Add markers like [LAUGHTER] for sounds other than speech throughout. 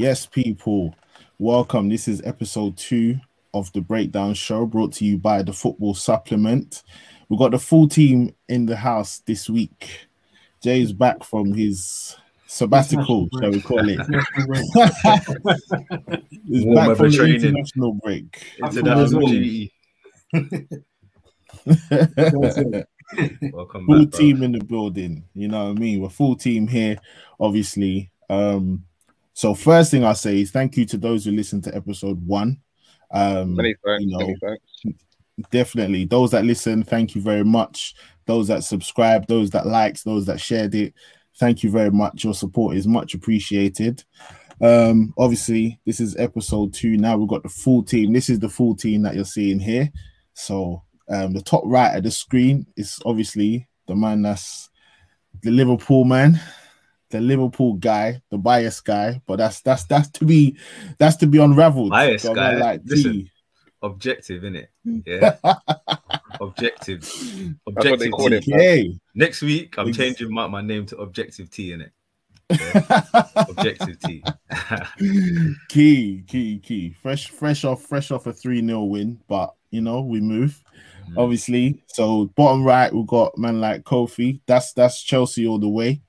Yes, people, welcome. This is episode two of the Breakdown Show brought to you by the Football Supplement. We've got the full team in the house this week. Jay's back from his sabbatical, shall we call it? [LAUGHS] He's Warm back weather from the training. international break. International [LAUGHS] Welcome full back, bro. team in the building. You know what I mean? We're full team here, obviously. Um, so first thing I say is thank you to those who listened to episode one. Um, Many thanks. you know, many thanks. definitely those that listen, thank you very much. Those that subscribe, those that liked, those that shared it, thank you very much. Your support is much appreciated. Um, obviously, this is episode two. Now we've got the full team. This is the full team that you're seeing here. So um, the top right of the screen is obviously the man that's the Liverpool man, the Liverpool guy, the bias guy. But that's that's that's to be that's to be unraveled. Bias So a guy? like Listen. T. Objective, innit? [LAUGHS] Yeah. Objective. Objective call T. it. Okay. Next week, I'm Ex- changing my, my name to Objective T, innit? Yeah. [LAUGHS] Objective T. [LAUGHS] key, key, key. Fresh, fresh off, fresh off a 3 0 win, but you know, we move. Mm. Obviously. So bottom right, we've got man like Kofi. That's that's Chelsea all the way.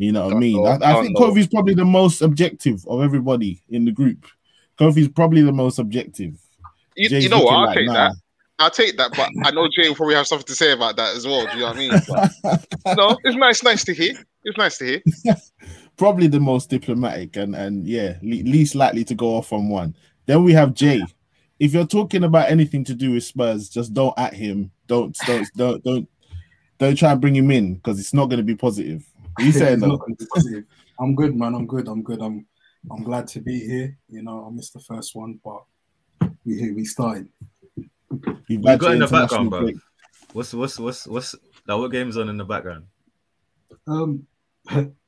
You know what I mean? know, I, I think know. Kofi's probably the most objective of everybody in the group. Kofi's probably the most objective. You, you know what? I'll like, take nah. that. I'll take that, but I know Jay will probably have something to say about that as well. Do you know what I mean? [LAUGHS] But, no, it's nice, nice to hear. It's nice to hear. [LAUGHS] probably the most diplomatic and and yeah, le- least likely to go off on one. Then we have Jay. If you're talking about anything to do with Spurs, just don't at him. Don't don't don't don't don't try and bring him in because it's not going to be positive. You saying It's though? not gonna be positive. I'm good, man. I'm good. I'm good. I'm I'm glad to be here. You know, I missed the first one, but we here. We started. You've What you had got in the international background, bro? What's what's what's what's like what game's on in the background? Um, [LAUGHS]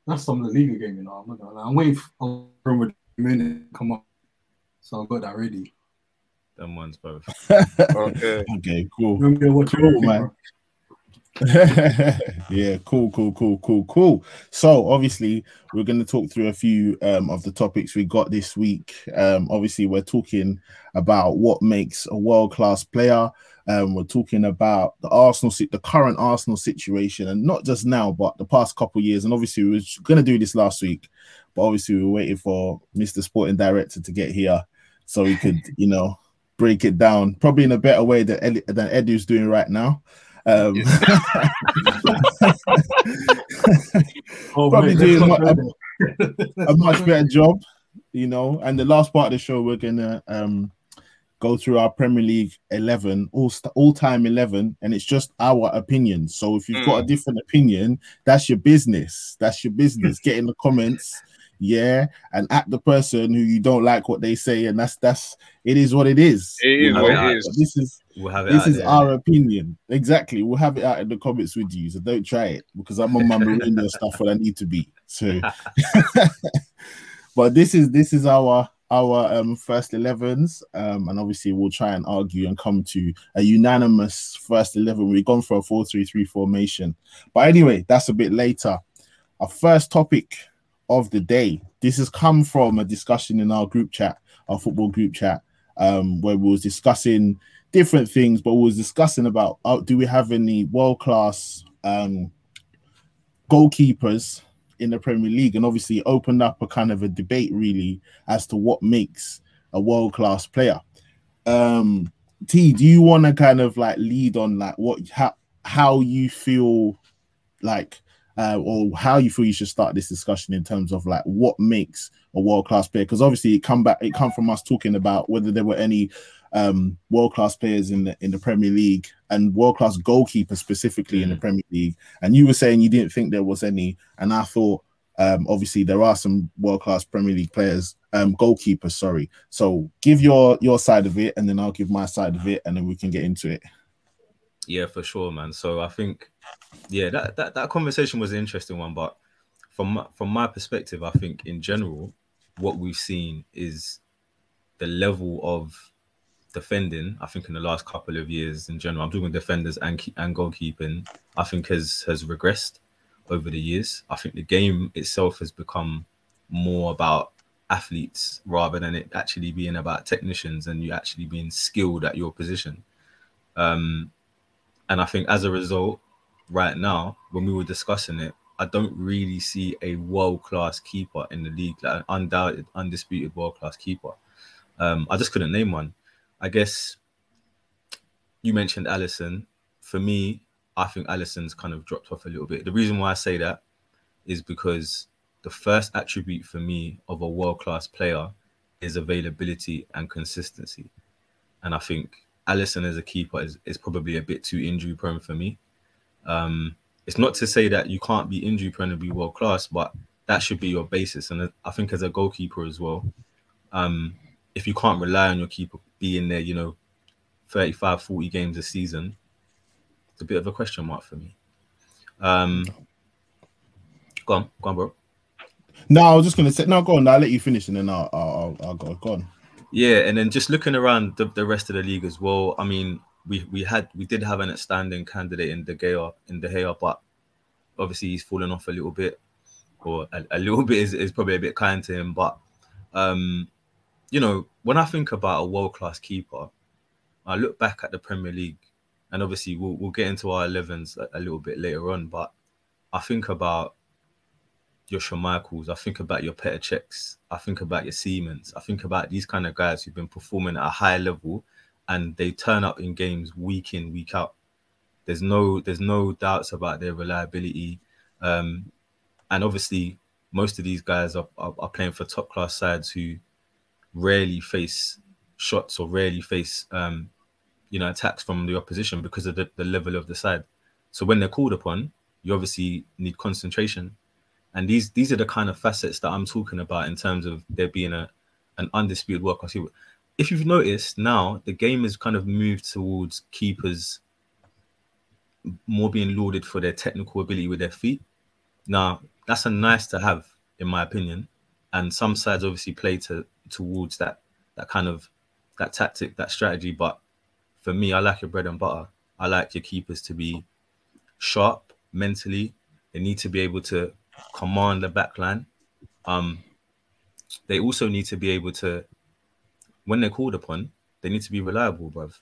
that's some of the Liga game. You know, I'm not gonna lie. I'm waiting for a minute to come up, so I've got that ready. Them ones, bro. [LAUGHS] Okay. Okay, cool. Remember what Cool, man. [LAUGHS] yeah, cool, cool, cool, cool, cool. So obviously we're going to talk through a few um, of the topics we got this week. Um, obviously, we're talking about what makes a world-class player. Um, we're talking about the Arsenal, the current Arsenal situation, and not just now, but the past couple years. And obviously, we were going to do this last week, but obviously, we were waiting for Mr. Sporting Director to get here so he could, you know, break it down probably in a better way than Ed- than Edu's doing right now. Um, [LAUGHS] Oh, Probably mate, doing let's mu- not go there. a much better job, you know. And the last part of the show, we're gonna um go through our Premier League eleven, all st- all time eleven, and it's just our opinion. So if you've got a different opinion, that's your business. That's your business. Get in the comments, yeah, and at the person who you don't like what they say, and that's that's it is what it is. It you know? what it is. This is We'll have it this is there. our opinion. Exactly. We'll have it out in the comments with you. So don't try it because I'm on my Mourinho stuff what I need to be. So [LAUGHS] but this is this is our our um first 11s um and obviously we'll try and argue and come to a unanimous first 11 we've gone for a 4-3-3 formation but anyway that's a bit later our first topic of the day this has come from a discussion in our group chat our football group chat um where we was discussing different things but we was discussing about uh, do we have any world-class um goalkeepers in the Premier League, and obviously it opened up a kind of a debate really as to what makes a world class player. Um, T, do you want to kind of like lead on like what how how you feel like uh, or how you feel you should start this discussion in terms of like what makes a world class player? Because obviously it come back it come from us talking about whether there were any um world class players in the in the Premier League and world class goalkeepers specifically in the Premier League and you were saying you didn't think there was any and i thought um obviously there are some world-class premier league players um goalkeepers sorry so give your your side of it and then i'll give my side of it and then we can get into it Yeah, for sure, man. So I think, yeah, that that, that conversation was an interesting one. But from my, from my perspective, I think in general, what we've seen is the level of defending. I think in the last couple of years, in general, I'm talking defenders and and goalkeeping. I think has has regressed over the years. I think the game itself has become more about athletes rather than it actually being about technicians and you actually being skilled at your position. Um, and I think as a result, right now, when we were discussing it, I don't really see a world class keeper in the league, like an undoubted, undisputed world class keeper. Um, I just couldn't name one. I guess you mentioned Alisson. For me, I think Alisson's kind of dropped off a little bit. The reason why I say that is because the first attribute for me of a world class player is availability and consistency. And I think Allison as a keeper is, is probably a bit too injury prone for me. Um, it's not to say that you can't be injury prone and be world class, but that should be your basis. And I think as a goalkeeper as well, um, if you can't rely on your keeper being there, you know, 35, 40 games a season, it's a bit of a question mark for me. Um, go on, go on, bro. No, I was just gonna say no. Go on. I'll let you finish, and then I'll I'll, I'll go. Go on. Yeah, and then just looking around the, the rest of the league as well. I mean, we we had we did have an outstanding candidate in De Gea in De Gea, but obviously he's fallen off a little bit, or a, a little [LAUGHS] bit is, is probably a bit kind to him. But um, you know, when I think about a world class keeper, I look back at the Premier League, and obviously we'll we'll get into our 11s a, a little bit later on. But I think about your Schmeichels, I think about your Petr I think about your Seamans, I think about these kind of guys who've been performing at a high level and they turn up in games week in, week out. There's no there's no doubts about their reliability. Um, and obviously most of these guys are, are, are playing for top class sides who rarely face shots or rarely face um, you know attacks from the opposition because of the, the level of the side. So when they're called upon, you obviously need concentration and these these are the kind of facets that I'm talking about in terms of there being a an undisputed class. If you've noticed now, the game has kind of moved towards keepers more being lauded for their technical ability with their feet. Now, that's a nice to have, in my opinion. And some sides obviously play to towards that that kind of that tactic, that strategy. But for me, I like your bread and butter. I like your keepers to be sharp mentally. They need to be able to command the backline. Um, they also need to be able to, when they're called upon, they need to be reliable, bruv.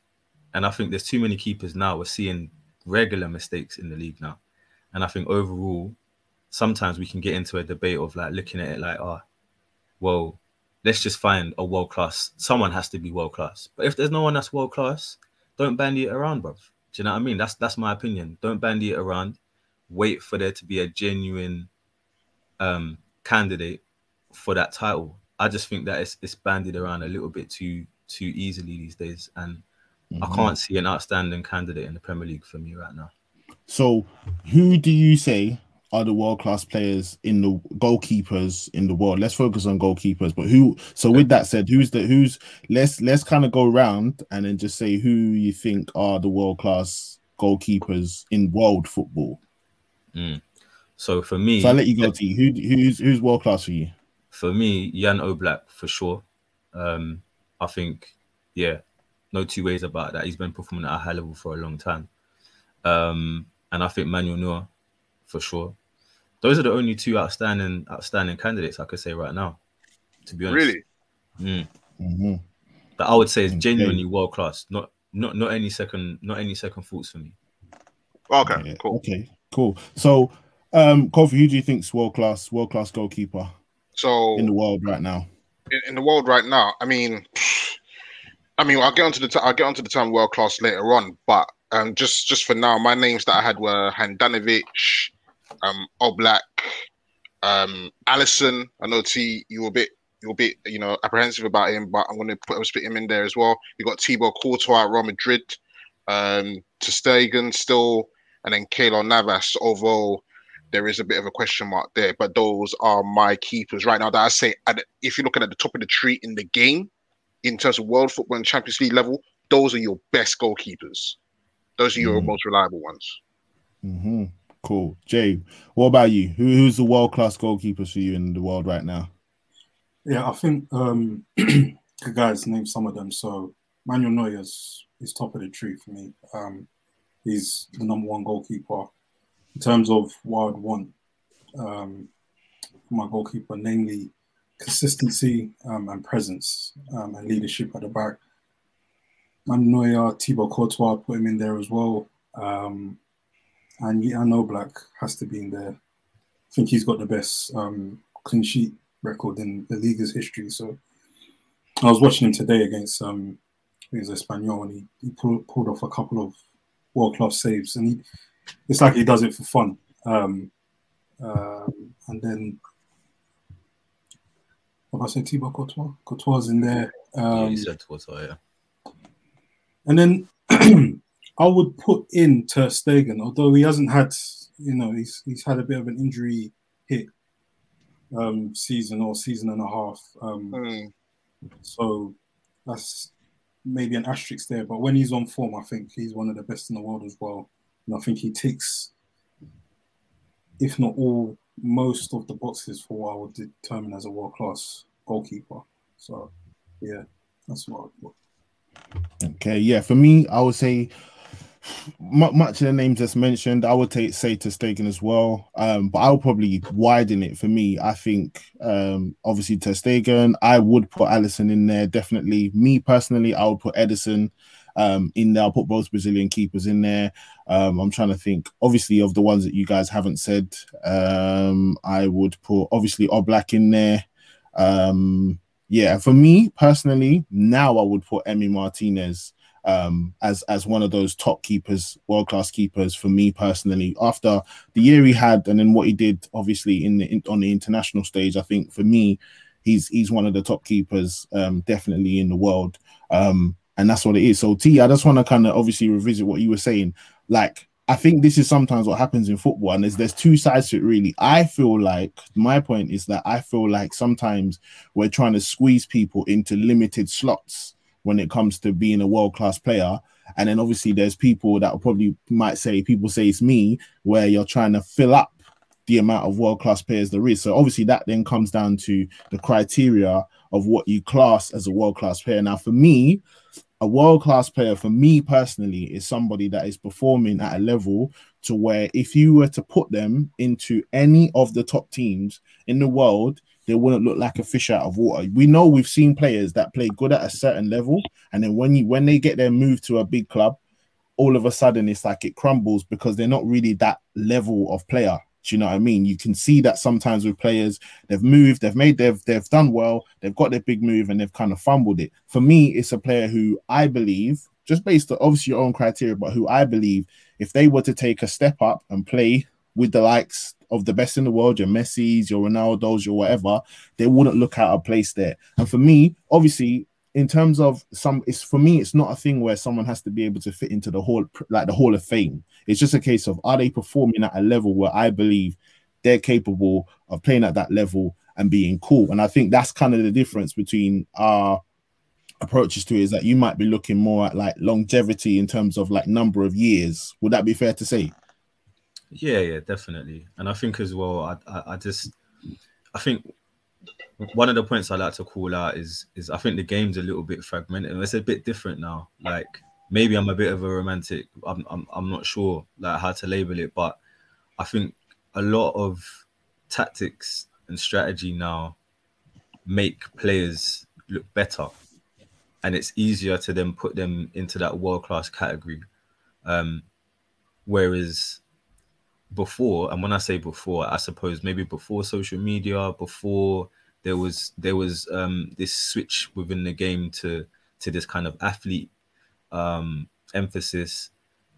And I think there's too many keepers now. We're seeing regular mistakes in the league now. And I think overall, sometimes we can get into a debate of like looking at it like, oh, well, let's just find a world class. Someone has to be world class. But if there's no one that's world class, don't bandy it around, bruv. Do you know what I mean? That's that's my opinion. Don't bandy it around. Wait for there to be a genuine um, candidate for that title. I just think that it's, it's banded around a little bit too too easily these days, and mm-hmm. I can't see an outstanding candidate in the Premier League for me right now. So, who do you say are the world class players in the goalkeepers in the world? Let's focus on goalkeepers. But who? So, with that said, who's the who's? Let's let's kind of go around and then just say who you think are the world class goalkeepers in world football. Mm. So for me, so I let you go. T. Who who's who's world class for you? For me, Jan Oblak for sure. Um, I think, yeah, no two ways about that. He's been performing at a high level for a long time. Um, and I think Manuel Neuer for sure. Those are the only two outstanding outstanding candidates I could say right now. To be honest, really, mm. mm-hmm. that I would say is genuinely world class. Not not not any second not any second thoughts for me. Okay, yeah. cool. Okay, cool. So um, Kofi, who do you think's world class, world class goalkeeper? So in the world right now, in, in, the world right now, I mean, I mean, I'll get onto the t- I'll get onto the term world class later on, but um, just just for now, my names that I had were Handanovic, um, Oblak, um, Alisson. I know T, you were a bit you were a bit you know apprehensive about him, but I'm going to put split him in there as well. You got Thibaut Courtois at Real Madrid, um, Ter Stegen still, and then Keylor Navas. Although there is a bit of a question mark there. But those are my keepers right now. That I say, and if you're looking at the top of the tree in the game, in terms of world football and Champions League level, those are your best goalkeepers. Those are your mm. most reliable ones. Mm-hmm. Cool, Jay. What about you? Who, who's the world class goalkeepers for you in the world right now? Yeah, I think um, [CLEARS THROAT] the guys named some of them. So Manuel Neuer is, is top of the tree for me. Um, he's the number one goalkeeper in terms of what I'd want um, my goalkeeper, namely consistency um, and presence um, and leadership at the back. Man Neuer, Thibaut Courtois, put him in there as well. Um, and yeah, I know Black has to be in there. I think he's got the best um, clean sheet record in the league's history. So I was watching him today against um, it was Espanyol, and he, he pulled, pulled off a couple of world class saves, and he it's like he does it for fun. Um, um, and then have I said Thibaut Courtois? Courtois in there. Um, yeah, you said Courtois, yeah. And then [CLEARS THROAT] I would put in Ter Stegen, although he hasn't had, you know, he's he's had a bit of an injury hit um, season or season and a half. Um, Mm. So that's maybe an asterisk there. But when he's on form, I think he's one of the best in the world as well. And I think he ticks, if not all, most of the boxes for what I would determine as a world class goalkeeper. So yeah, that's what I would put. Okay, yeah. For me, I would say mu- much of the names that's mentioned, I would take say Ter Stegen as well. Um, but I'll probably widen it for me. I think um obviously Ter Stegen, I would put Alisson in there definitely. Me personally, I would put Ederson um in there. I'll put both Brazilian keepers in there. Um, I'm trying to think obviously of the ones that you guys haven't said. Um, I would put obviously Oblak in there. Um, yeah, for me personally, now I would put Emi Martinez um as as one of those top keepers world class keepers for me personally. After the year he had and then what he did obviously in the in, on the international stage i think for me he's he's one of the top keepers um definitely in the world. Um and that's what it is. So t i just want to kind of obviously revisit what you were saying. Like I think this is sometimes what happens in football, and there's there's two sides to it really. I feel like my point is that I feel like sometimes we're trying to squeeze people into limited slots when it comes to being a world class player. And then obviously there's people that probably might say, people say it's me, where you're trying to fill up the amount of world class players there is. So obviously that then comes down to the criteria of what you class as a world class player. Now, for me, a world class player, for me personally, is somebody that is performing at a level to where if you were to put them into any of the top teams in the world, they wouldn't look like a fish out of water. We know we've seen players that play good at a certain level, and then when you when they get their move to a big club, all of a sudden it's like it crumbles because they're not really that level of player. Do you know what I mean? You can see that sometimes with players, they've moved, they've made, they've they've done well, they've got their big move, and they've kind of fumbled it. For me, it's a player who I believe, just based on obviously your own criteria, but who I believe, if they were to take a step up and play with the likes of the best in the world, your Messi's, your Ronaldo's, your whatever, they wouldn't look out of place there. And for me, obviously, in terms of some, it's for me, it's not a thing where someone has to be able to fit into the hall, like the Hall of Fame. It's just a case of are they performing at a level where I believe they're capable of playing at that level and being cool. And I think that's kind of the difference between our approaches to it is that you might be looking more at like longevity in terms of like number of years. Would that be fair to say? Yeah, yeah, definitely. And I think as well, I, I, I just, I think one of the points I like to call out is, is I think the game's a little bit fragmented. It's a bit different now. Like maybe I'm a bit of a romantic. I'm, I'm, I'm not sure like how to label it, but I think a lot of tactics and strategy now make players look better, and it's easier to then put them into that world class category. Um, whereas before and when i say before i suppose maybe before social media before there was there was um this switch within the game to to this kind of athlete um emphasis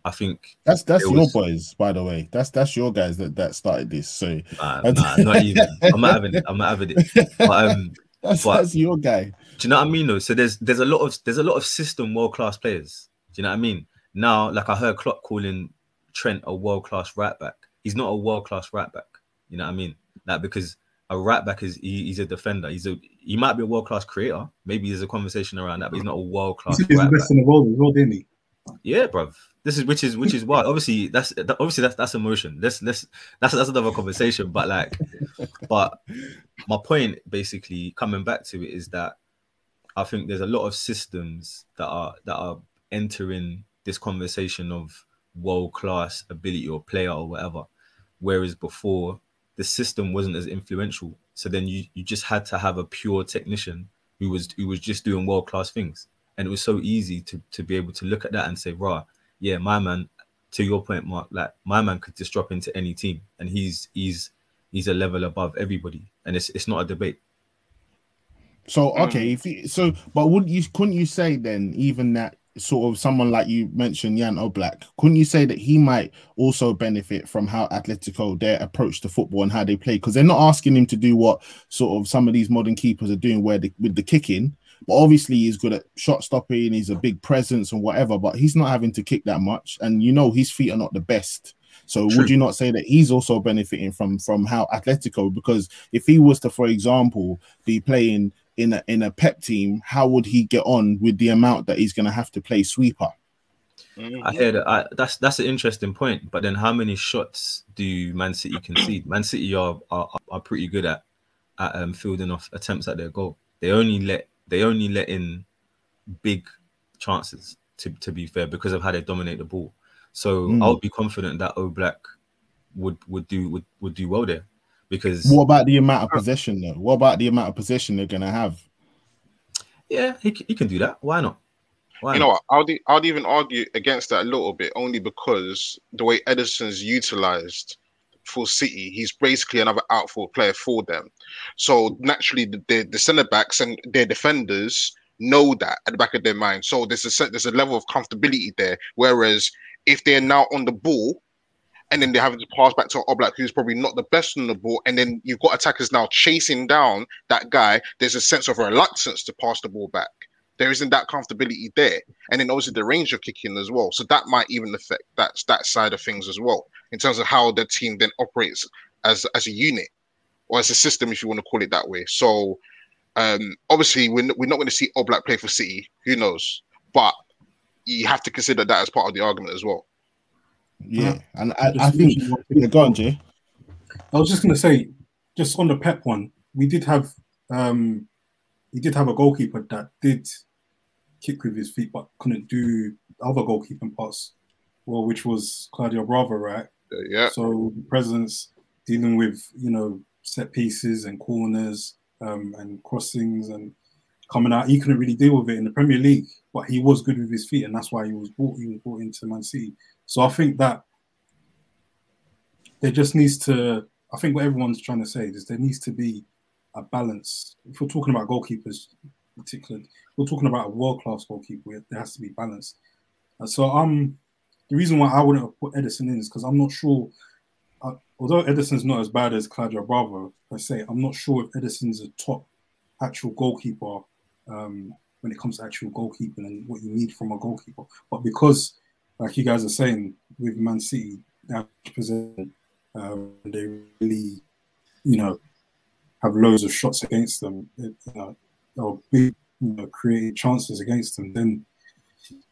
i think That's that's your was- boys, by the way. That's that's your guys that that started this. So nah, nah, not even [LAUGHS] i'm not having it i'm not having it but um [LAUGHS] that's But- that's your guy. do you know what I mean though? So there's there's a lot of there's a lot of system world class players. Do you know what I mean? Now, like I heard Klopp calling Trent a world class right back. He's not a world class right back. You know what I mean? Like because a right back is he, he's a defender. He's a he might be a world class creator. Maybe there's a conversation around that, but he's not a world class. he's the best back. in the world as well, didn't he? Yeah, bruv. This is which is which is why obviously that's that, obviously that's that's emotion. Let's let's that's that's another conversation. But like, but my point basically coming back to it is that I think there's a lot of systems that are that are entering this conversation of world class ability or player or whatever. Whereas before the system wasn't as influential. So then you you just had to have a pure technician who was who was just doing world class things, and it was so easy to to be able to look at that and say, "Rah, yeah, my man." To your point, Mark, like my man could just drop into any team, and he's he's he's a level above everybody, and it's it's not a debate. So okay, if you, so, but wouldn't you couldn't you say then even that sort of someone like you mentioned, Jan Oblak, couldn't you say that he might also benefit from how Atletico their approach to football and how they play? Because they're not asking him to do what sort of some of these modern keepers are doing, where they, with the kicking. But obviously, he's good at shot stopping. He's a big presence and whatever. But he's not having to kick that much, and you know his feet are not the best. So True. would you not say that he's also benefiting from from how Atletico? Because if he was to, for example, be playing in a in a Pep team, how would he get on with the amount that he's going to have to play sweeper? I hear that. I, that's that's an interesting point. But then, how many shots do Man City concede? [CLEARS THROAT] Man City are are, are pretty good at at um, fielding off attempts at their goal. They only let they only let in big chances. To to be fair, because of how they dominate the ball. So Mm. I would be confident that Oblak would would do would, would do well there, because What about the amount of possession though? What about the amount of possession they're going to have? yeah, he, he can do that. Why not? Why You know what? I'll, de- I'll even argue against that a little bit, only because the way Ederson's utilized for City, he's basically another outfield player for them. So naturally, the, the, the centre backs and their defenders know that at the back of their mind. So there's a set, there's a level of comfortability there. Whereas if they're now on the ball, and then they're having to pass back to Oblak, who's probably not the best on the ball, and then you've got attackers now chasing down that guy. There's a sense of reluctance to pass the ball back. There isn't that comfortability there, and then obviously the range of kicking as well. So that might even affect that that side of things as well, in terms of how the team then operates as as a unit or as a system, if you want to call it that way. So um, obviously we're, we're not going to see Oblak play for City. Who knows? But you have to consider that as part of the argument as well. Yeah, and I, Just I think mention one yeah, go on, Jay. I was just going to say, just on the Pep one, we did have, um, he did have a goalkeeper that did kick with his feet, but couldn't do other goalkeeping parts, well, which was Claudio Bravo, right? Uh, yeah. So the presence dealing with you know set pieces and corners um, and crossings and coming out, he couldn't really deal with it in the Premier League, but he was good with his feet, and that's why he was brought. He was brought into Man City. So I think that there just needs to. I think what everyone's trying to say is there needs to be a balance. If we're talking about goalkeepers, particularly, we're talking about a world class goalkeeper. There has to be balance. And so um, the reason why I wouldn't have put Ederson in is because I'm not sure. Uh, although Ederson's not as bad as Claudio Bravo, I say I'm not sure if Ederson's a top actual goalkeeper um, when it comes to actual goalkeeping and what you need from a goalkeeper. But because, like you guys are saying, with Man City, um, they really, you know, have loads of shots against them, know, or big, you know, chances against them. Then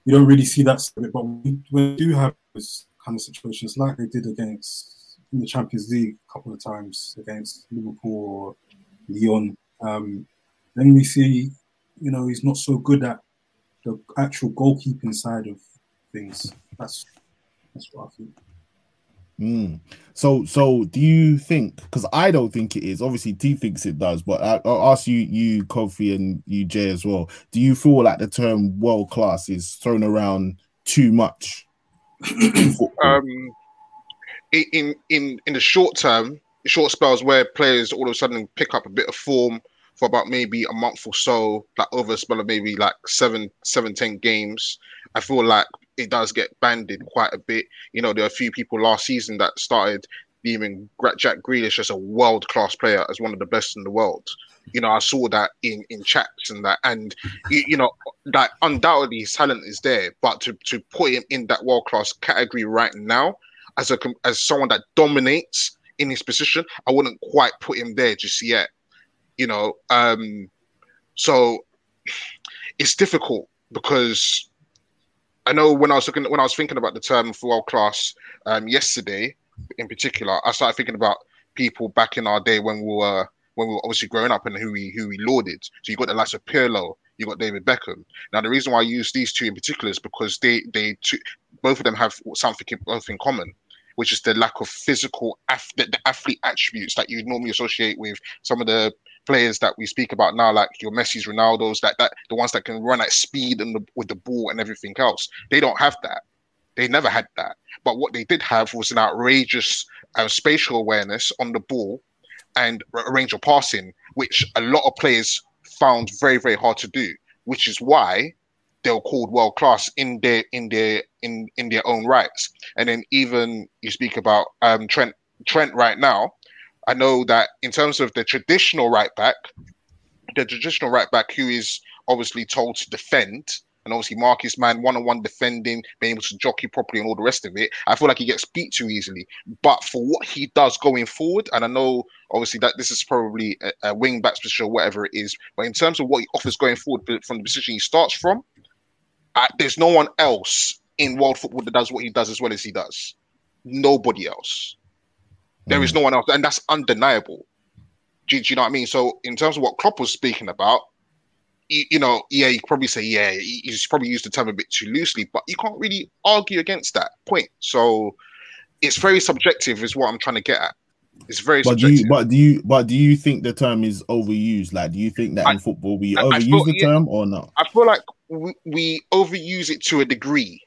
you don't really see that. But we, we do have this kind of situations like they did against in the Champions League a couple of times against Liverpool or Lyon. Um, then we see, you know, he's not so good at the actual goalkeeping side of things. That's that's what I think. Mm. So, so do you think? Because I don't think it is. Obviously, T thinks it does, but I, I'll ask you, you Kofi, and you Jay as well. Do you feel like the term "world class" is thrown around too much? [CLEARS THROAT] in um, in in in the short term, short spells where players all of a sudden pick up a bit of form for about maybe a month or so, like over a spell of maybe like seven, seven, ten games. I feel like it does get banded quite a bit. You know, there are a few people last season that started deeming Jack Grealish as a world class player, as one of the best in the world. You know, I saw that in in chats and that, and you, you know, that undoubtedly his talent is there, but to to put him in that world class category right now, as a as someone that dominates in his position, I wouldn't quite put him there just yet. You know, um, so it's difficult because I know when I was looking when I was thinking about the term for world class um, yesterday, in particular, I started thinking about people back in our day when we were when we were obviously growing up and who we who we lauded. So you got the likes of Pirlo, you got David Beckham. Now the reason why I use these two in particular is because they they two, both of them have something both in common, which is the lack of physical the, the athlete attributes that you normally associate with some of the players that we speak about now, like your Messi's, Ronaldo's, that that the ones that can run at speed and the, with the ball and everything else. They don't have that. They never had that. But what they did have was an outrageous uh, spatial awareness on the ball and a range of passing, which a lot of players found very, very hard to do. Which is why they were called world class in their in their in in their own rights. And then even you speak about um, Trent Trent right now. I know that in terms of the traditional right back, the traditional right back who is obviously told to defend, and obviously Marcus man one on one defending, being able to jockey properly and all the rest of it. I feel like he gets beat too easily. But for what he does going forward, and I know obviously that this is probably a, a wing back position whatever it is, but in terms of what he offers going forward from the position he starts from, I, there's no one else in world football that does what he does as well as he does. Nobody else. There mm. is no one else, and that's undeniable. Do, do, you know what I mean? So, in terms of what Klopp was speaking about, you, you know, yeah, you probably say, yeah, he's probably used the term a bit too loosely, but you can't really argue against that point. So, it's very subjective, is what I'm trying to get at. It's very but subjective. Do you, but do you but do you think the term is overused? Like, do you think that I, in football we I, overuse I feel, the term or not? I feel like we, we overuse it to a degree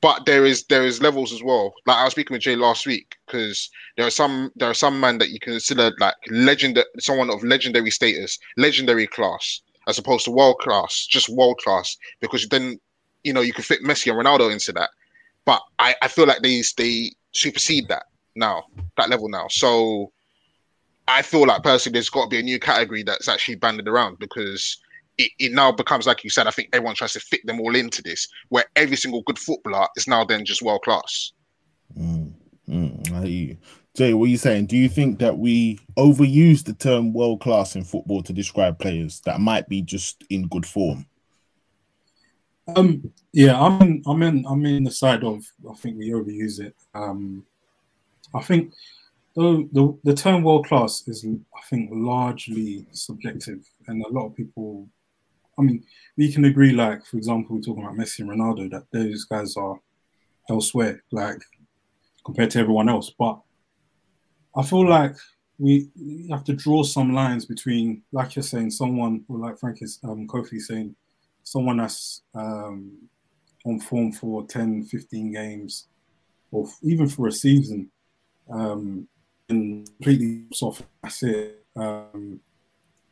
but there is there is levels as well. Like I was speaking with Jay last week because there are some there are some men that you consider like legend someone of legendary status, legendary class, as opposed to world class, just world class. Because then you know you can fit Messi and Ronaldo into that. But I, I feel like they they supersede that now, that level now. So I feel like personally there's got to be a new category that's actually banded around because it, it now becomes like you said. I think everyone tries to fit them all into this, where every single good footballer is now then just world class. Mm, mm, Jay, what are you saying? Do you think that we overuse the term world class in football to describe players that might be just in good form? Um, yeah, I'm in, I'm in, I'm in the side of I think we overuse it. Um, I think the, the the term world class is I think largely subjective, and a lot of people I mean, we can agree, like, for example, we're talking about Messi and Ronaldo, that those guys are elsewhere, like, compared to everyone else. But I feel like we, we have to draw some lines between, like you're saying, someone, or like Frank is, um, Kofi saying, someone that's um, on form for 10, 15 games, or even for a season, um, and completely off. That's it. Um,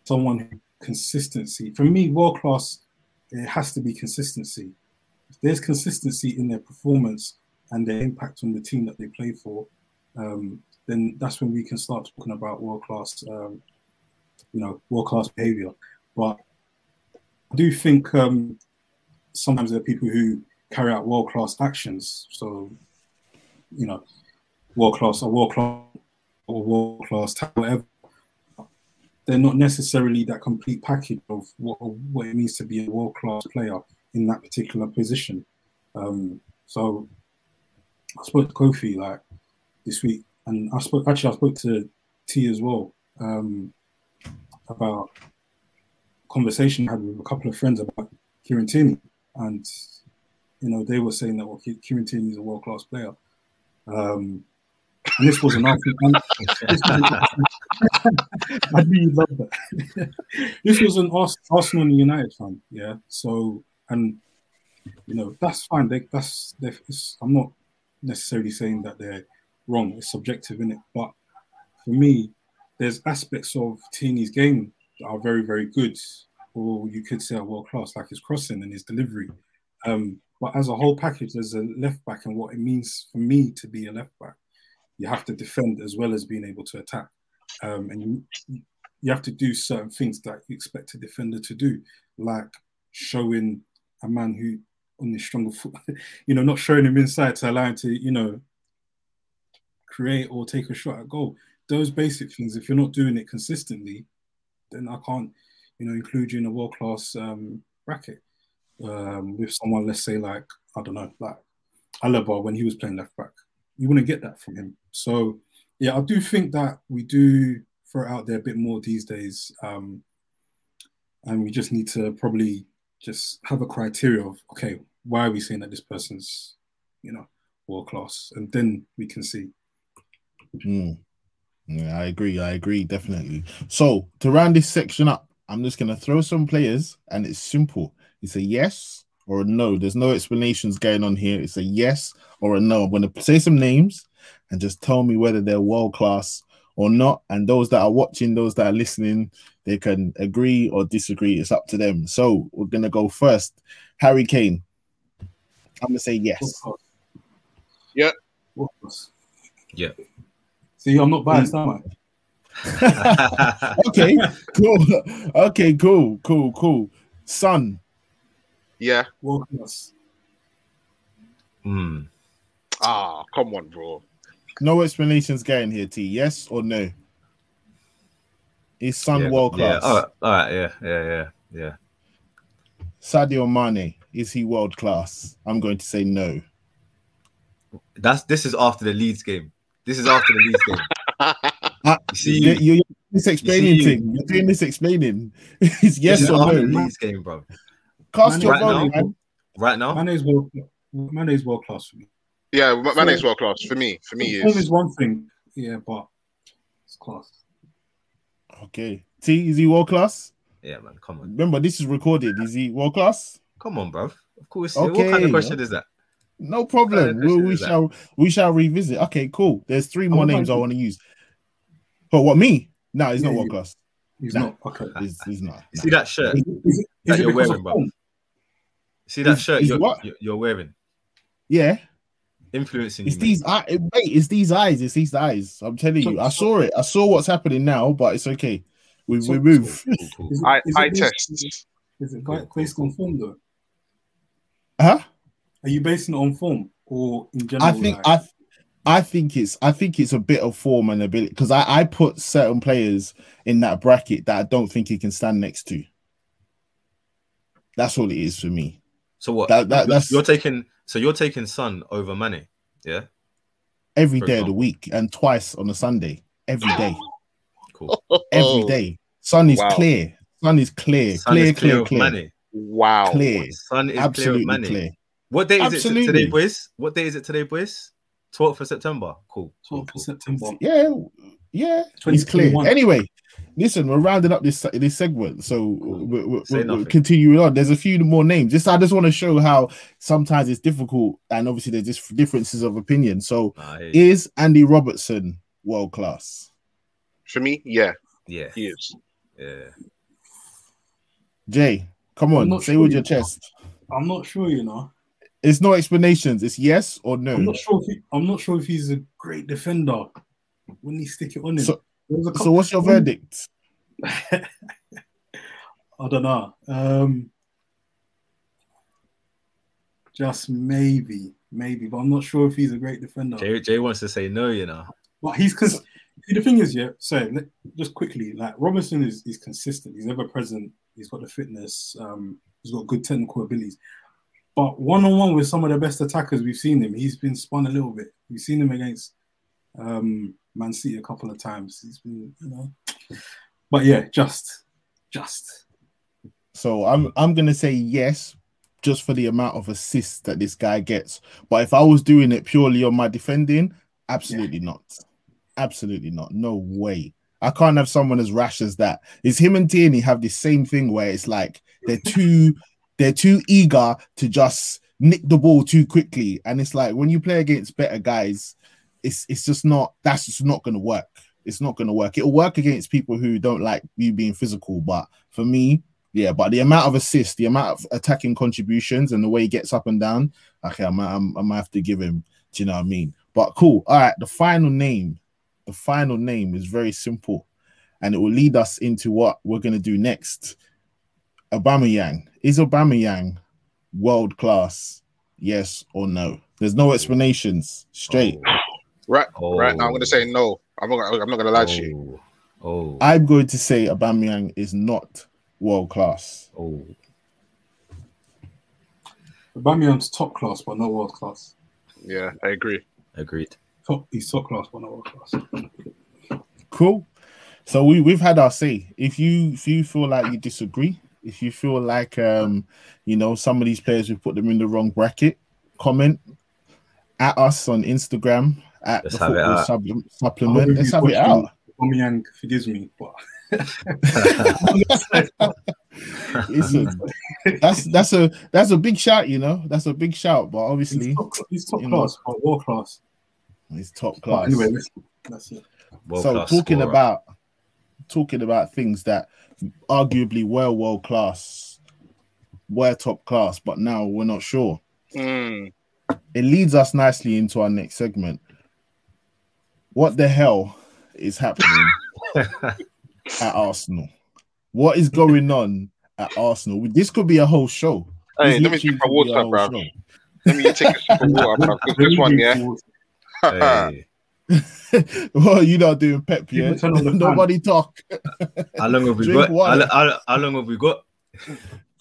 someone consistency. For me, world class, it has to be consistency. If there's consistency in their performance and their impact on the team that they play for, um, then that's when we can start talking about world class, um, you know, world class behavior. But I do think um, sometimes there are people who carry out world class actions. So, you know, world class or world class or world class whatever they're not necessarily that complete package of what, what it means to be a world class player in that particular position. Um, so I spoke to Kofi like this week, and I spoke actually I spoke to T as well um, about conversation I had with a couple of friends about Kieran Tierney, and you know they were saying that well, Kieran Tierney is a world class player. Um, and this was an Arsenal. [LAUGHS] I really love that. [LAUGHS] this was an Arsenal and United fan, yeah. So and you know that's fine. They, that's I'm not necessarily saying that they're wrong. It's subjective in it, but for me, there's aspects of Tierney's game that are very very good, or you could say are world class, like his crossing and his delivery. Um, but as a whole package, there's a left back and what it means for me to be a left back you have to defend as well as being able to attack. Um, and you, you have to do certain things that you expect a defender to do, like showing a man who on his stronger foot, [LAUGHS] you know, not showing him inside to allow him to, you know, create or take a shot at goal. Those basic things, if you're not doing it consistently, then I can't, you know, include you in a world class um, bracket um, with someone, let's say, like, I don't know, like Alaba when he was playing left back you wouldn't get that from him. So yeah, I do think that we do throw out there a bit more these days, um, and we just need to probably just have a criteria of okay, why are we saying that this person's, you know, world class, and then we can see. Mm. Yeah, I agree. I agree definitely. So to round this section up, I'm just gonna throw some players, and it's simple. It's a yes or a no. There's no explanations going on here. It's a yes or a no. I'm gonna say some names and just tell me whether they're world class or not. And those that are watching, those that are listening, they can agree or disagree. It's up to them. So we're gonna go first. Harry Kane. I'm gonna say yes. World class. Yeah. Yeah. See, I'm not biased, mm. am I? [LAUGHS] okay, cool. [LAUGHS] Okay, cool, cool, cool. Son, Yeah. World class. Hmm. Ah, come on, bro. no explanations going here, T. Yes or no? Is Son yeah, world Yeah. class? All right. All right. Yeah. Yeah. Yeah. Yeah. Sadio Mane, is he world class? I'm going to say no. That's this is after the Leeds game. This is after the Leeds game. [LAUGHS] Ah, You see, you, you're doing this explaining you. thing. You're doing this explaining. [LAUGHS] it's yes is or no. Leeds game, bro. Cast Man, your right vote, now- man. Right now, Mane's world. Mane's world class for me. Yeah, Ma- Mane's world class for me. For me, Form is is one thing, yeah, but it's class. Okay. T, is he world class? yeah, man. Come on, Remember, this is recorded. Is he world class? come on, bro. Of course. Okay. What kind of question is that? No problem. Uh, we, we is that? shall we shall revisit. Okay, cool. There's three more Oh, names I want to use. But what me? No, he's Yeah, not world class. He's Nah. not okay. He's, he's not. You see that shirt? Is it, is it, That is it you're wearing, of bro. Form? See that Is- shirt is you're, what? you're- you're wearing, Yeah, influencing it's you. these eyes. Mate, it's these eyes. It's these eyes. I'm telling So- you. I saw it. I saw what's happening now, but it's okay. We So- we move. Cool, cool, cool. Is [LAUGHS] it- I is it I based- test. Is it ba- based on form though? Huh? Are you basing it on form or in general? I think like- I I think it's I think it's a bit of form and ability because I, I put certain players in that bracket that I don't think he can stand next to. That's all it is for me. So what? That- that- you're, that's- you're taking. So you're taking Son over Mane. Yeah. Every For day of the week and twice on a Sunday. Every day. Cool. [LAUGHS] Every oh. day. Son is Wow. clear. Son is clear. Son clear, is clear, clear, clear. Mane. Wow. Clear. Son is Absolutely clear of clear. What day is it today, boys? What day is it today, boys? 12th of September. Cool. cool, 12th cool. of September. Yeah, yeah. He's clear. Anyway, listen, we're rounding up this this segment, so we're, we're, we're continuing on. There's a few more names. Just I just want to show how sometimes it's difficult, and obviously there's just differences of opinion. So, Nah, I hear you. is Andy Robertson world class? For me, yeah, yeah. he is. Yeah. Jay, come I'm on, not say sure with your yet. chest. I'm not sure, you know. It's no explanations. It's yes or no. I'm no. not sure. If he, I'm not sure if he's a great defender. When he stick it on him, So- There So, what's your verdict? [LAUGHS] I don't know. Um, just maybe, maybe, but I'm not sure if he's a great defender. Jay, Jay wants to say no, you know. But he's because the thing is, yeah. So just quickly, like Robertson is is consistent. He's ever present. He's got the fitness. Um, he's got good technical abilities. But one on one with some of the best attackers we've seen him, he's been spun a little bit. We've seen him against um, Man City a couple of times. He's been, you know. But yeah, just, just. So I'm I'm gonna say yes, just for the amount of assists that this guy gets. But if I was doing it purely on my defending, absolutely not. Absolutely not. No way. I can't have someone as rash as that. Is him and Tierney have the same thing where it's like they're too [LAUGHS] they're too eager to just nick the ball too quickly. And it's like when you play against better guys, it's it's just not that's just not gonna work. It's not gonna work. It'll work against people who don't like you being physical, but for me, yeah, but the amount of assists, the amount of attacking contributions, and the way he gets up and down, okay, I might, I'm, I might have to give him. Do you know what I mean? But cool. All right, the final name, the final name is very simple, and it will lead us into what we're gonna do next. Aubameyang is Aubameyang world class? Yes or no? There's no explanations. Straight. Oh. Right, Oh. right. Now I'm gonna say no. I'm not. I'm not gonna lie to you. Oh. Oh. I'm going to say Aubameyang is not world class. oh. Aubameyang's top class, but not world class. Yeah, I agree. Agreed. Top, he's top class, but not world class. Cool. So we we've had our say. If you if you feel like you disagree, if you feel like um you know some of these players we put them in the wrong bracket, comment. at us on Instagram at Let's the have it football out. Sub- supplement. Let's have it out. Aubameyang forgives me, but [LAUGHS] Listen, that's that's a that's a big shout, you know. That's a big shout, but obviously he's top, he's top you know, class, but world class. it's top But class. anyway, that's it. so World-class talking scorer. about talking about things that arguably were world class, were top class, but now we're not sure. Mm. It leads us nicely into our next segment. What the hell is happening [LAUGHS] at Arsenal? What is going on at Arsenal? This could be a whole show. Hey, This let me literally drink my could be a water, bro. show. Let me take a sip of water, bro. 'cause this one, yeah. [LAUGHS] Hey, [LAUGHS] well, you're not doing pep yeah? yet. turn fan. Nobody talk. how long have we Drink got? How, how, how long have we got?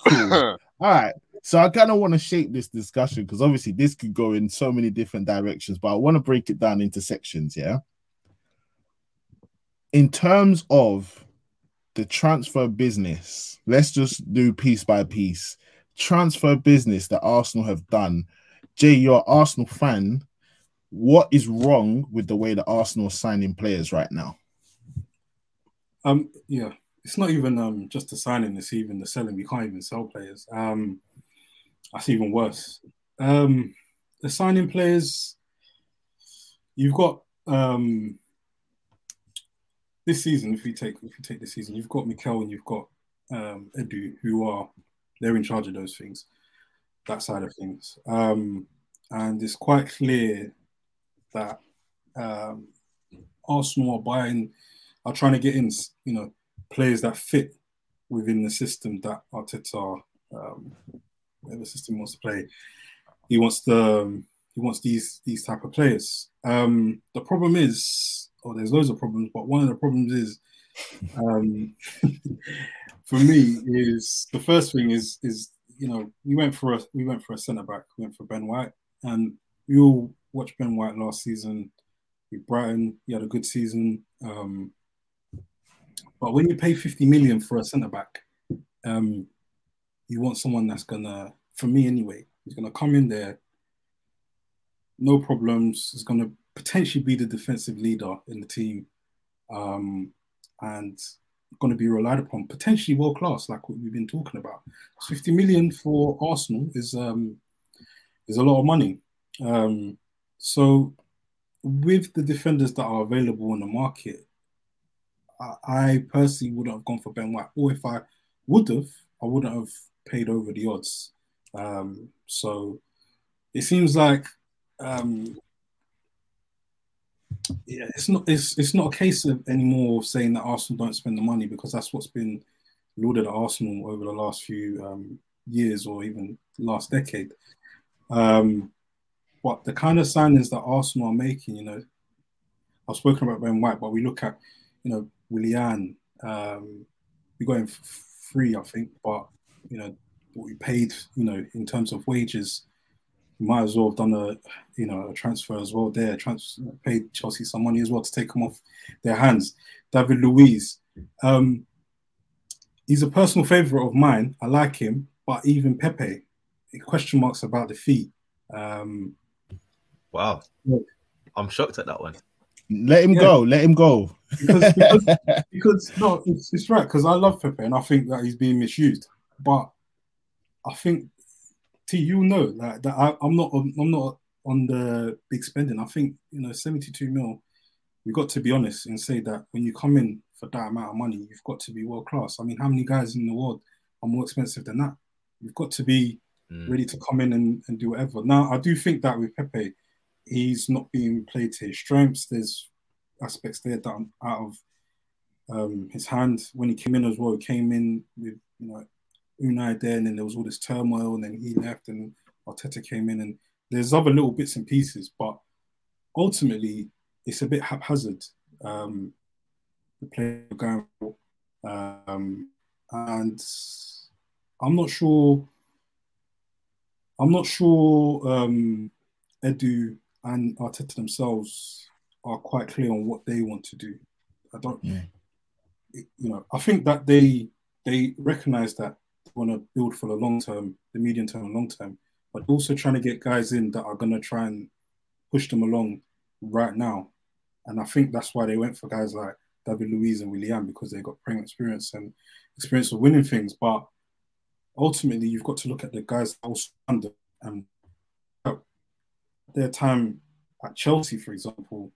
Cool. All right. So I kind of want to shape this discussion because obviously this could go in so many different directions, but I want to break it down into sections. Yeah. In terms of the transfer business, let's just do piece by piece. Transfer business that Arsenal have done. Jay, you're an Arsenal fan. What is wrong with the way that Arsenal signing players right now? Um, yeah, it's not even um just the signing; it's even the selling. We can't even sell players. Um, that's even worse. Um, the signing players, you've got um this season. If you take if you take this season, you've got Mikel and you've got um Edu, who are they're in charge of those things, that side of things. Um, and it's quite clear that um, Arsenal are buying are trying to get in, you know, players that fit within the system that Arteta, um, whatever system he wants to play, he wants the um, he wants these these type of players. Um, the problem is, or there's loads of problems, but one of the problems is, um, [LAUGHS] for me, is the first thing is is you know we went for a we went for a centre back, we went for Ben White, and we all watched Ben White last season with Brighton. He had a good season. Um, but when you pay 50 million for a centre back, um, you want someone that's gonna, for me anyway, he's gonna come in there, no problems. Is gonna potentially be the defensive leader in the team, um, and to be relied upon, potentially world class, like what we've been talking about. 50 million for Arsenal is um, is a lot of money. Um, so with the defenders that are available in the market, I, I personally wouldn't have gone for Ben White, or if I would have, I wouldn't have paid over the odds. Um, so it seems like um, yeah, it's not it's it's not a case of anymore of saying that Arsenal don't spend the money because that's what's been lauded at Arsenal over the last few um, years or even last decade. Um, but the kind of signings that Arsenal are making, you know, I've spoken about Ben White, but we look at, you know, Willian, um, we got him free, I think, but you know, what we paid, you know, in terms of wages, we might as well have done a, you know, a transfer as well there, trans- paid Chelsea some money as well to take them off their hands. David Luiz, um, he's a personal favourite of mine. I like him, but even Pepe, question marks about the fee. Um, Wow. Yeah. I'm shocked at that one. Let him Yeah. go. Let him go. because, because, [LAUGHS] because no, it's, it's right because I love Pepe and I think that he's being misused. But I think, T, you know that, that I, I'm not on, I'm not on the big spending. I think you know 72 mil. We've got to be honest and say that when you come in for that amount of money, you've got to be world class. I mean, how many guys in the world are more expensive than that? You've got to be Mm. ready to come in and, and do whatever. Now, I do think that with Pepe, he's not being played to his strengths. There's aspects there that are out of um, his hand. When he came in as well, he came in with you know Unai there, and then there was all this turmoil, and then he left, and Arteta came in, and there's other little bits and pieces, but ultimately it's a bit haphazard. Um, the player going um, and I'm not sure. I'm not sure um, Edu and Arteta themselves are quite clear on what they want to do. I don't, Yeah. you know, I think that they they recognize that want to build for the long term, the medium term and long term, but also trying to get guys in that are going to try and push them along right now. And I think that's why they went for guys like David Luiz and Willian because they got Premier experience and experience of winning things. But ultimately, you've got to look at the guys also under and their time at Chelsea, for example,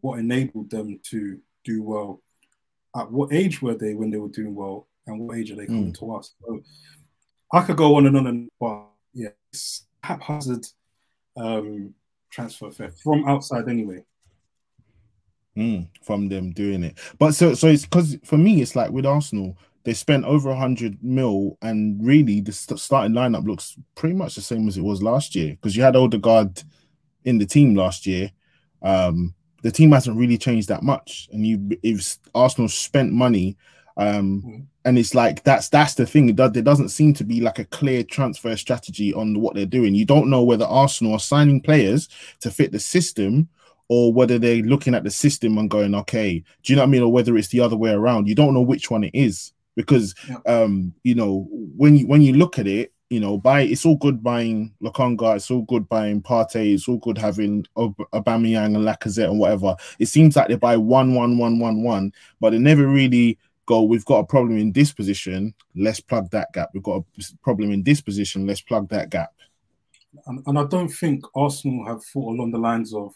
what enabled them to do well. At what age were they when they were doing well, and what age are they coming mm. to us? So I could go on and on and but yeah, it's haphazard um, transfer fair from outside anyway. Mm, from them doing it, but so so it's because for me it's like with Arsenal they spent over a hundred mil, and really the starting lineup looks pretty much the same as it was last year because you had Odegaard in the team last year. Um, the team hasn't really changed that much, and you if Arsenal spent money, um, mm. and it's like that's that's the thing. That there doesn't seem to be like a clear transfer strategy on what they're doing. You don't know whether Arsenal are signing players to fit the system or whether they're looking at the system and going, okay, do you know what I mean? Or whether it's the other way around. You don't know which one it is because yeah. um, you know, when you when you look at it, you know, buy it's all good buying Lokonga, it's all good buying Partey, it's all good having Ob- Aubameyang and Lacazette and whatever. It seems like they buy one, one, one, one, one, but they never really go. We've got a problem in this position. Let's plug that gap. We've got a problem in this position. Let's plug that gap. And, and I don't think Arsenal have thought along the lines of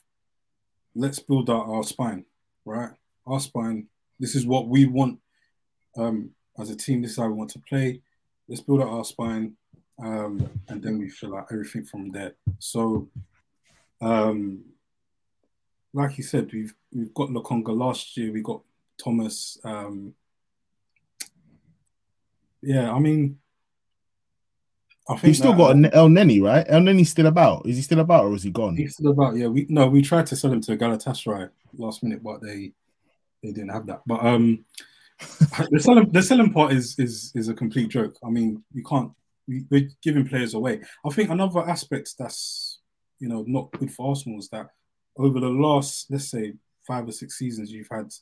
let's build out our spine, right? Our spine. This is what we want um, as a team. This is how we want to play. Let's build out our spine um, and then we fill out everything from there. So, um, like you said, we've we've got Lokonga last year. We got Thomas. Um, yeah, I mean, I think you still got Elneny, right? Elneny's still about. Is he still about, or is he gone? He's still about. Yeah, we no, we tried to sell him to Galatasaray last minute, but they they didn't have that. But um, [LAUGHS] the selling the selling part is is is a complete joke. I mean, you can't we're giving players away. I think another aspect that's you know not good for Arsenal is that over the last let's say five or six seasons, you've had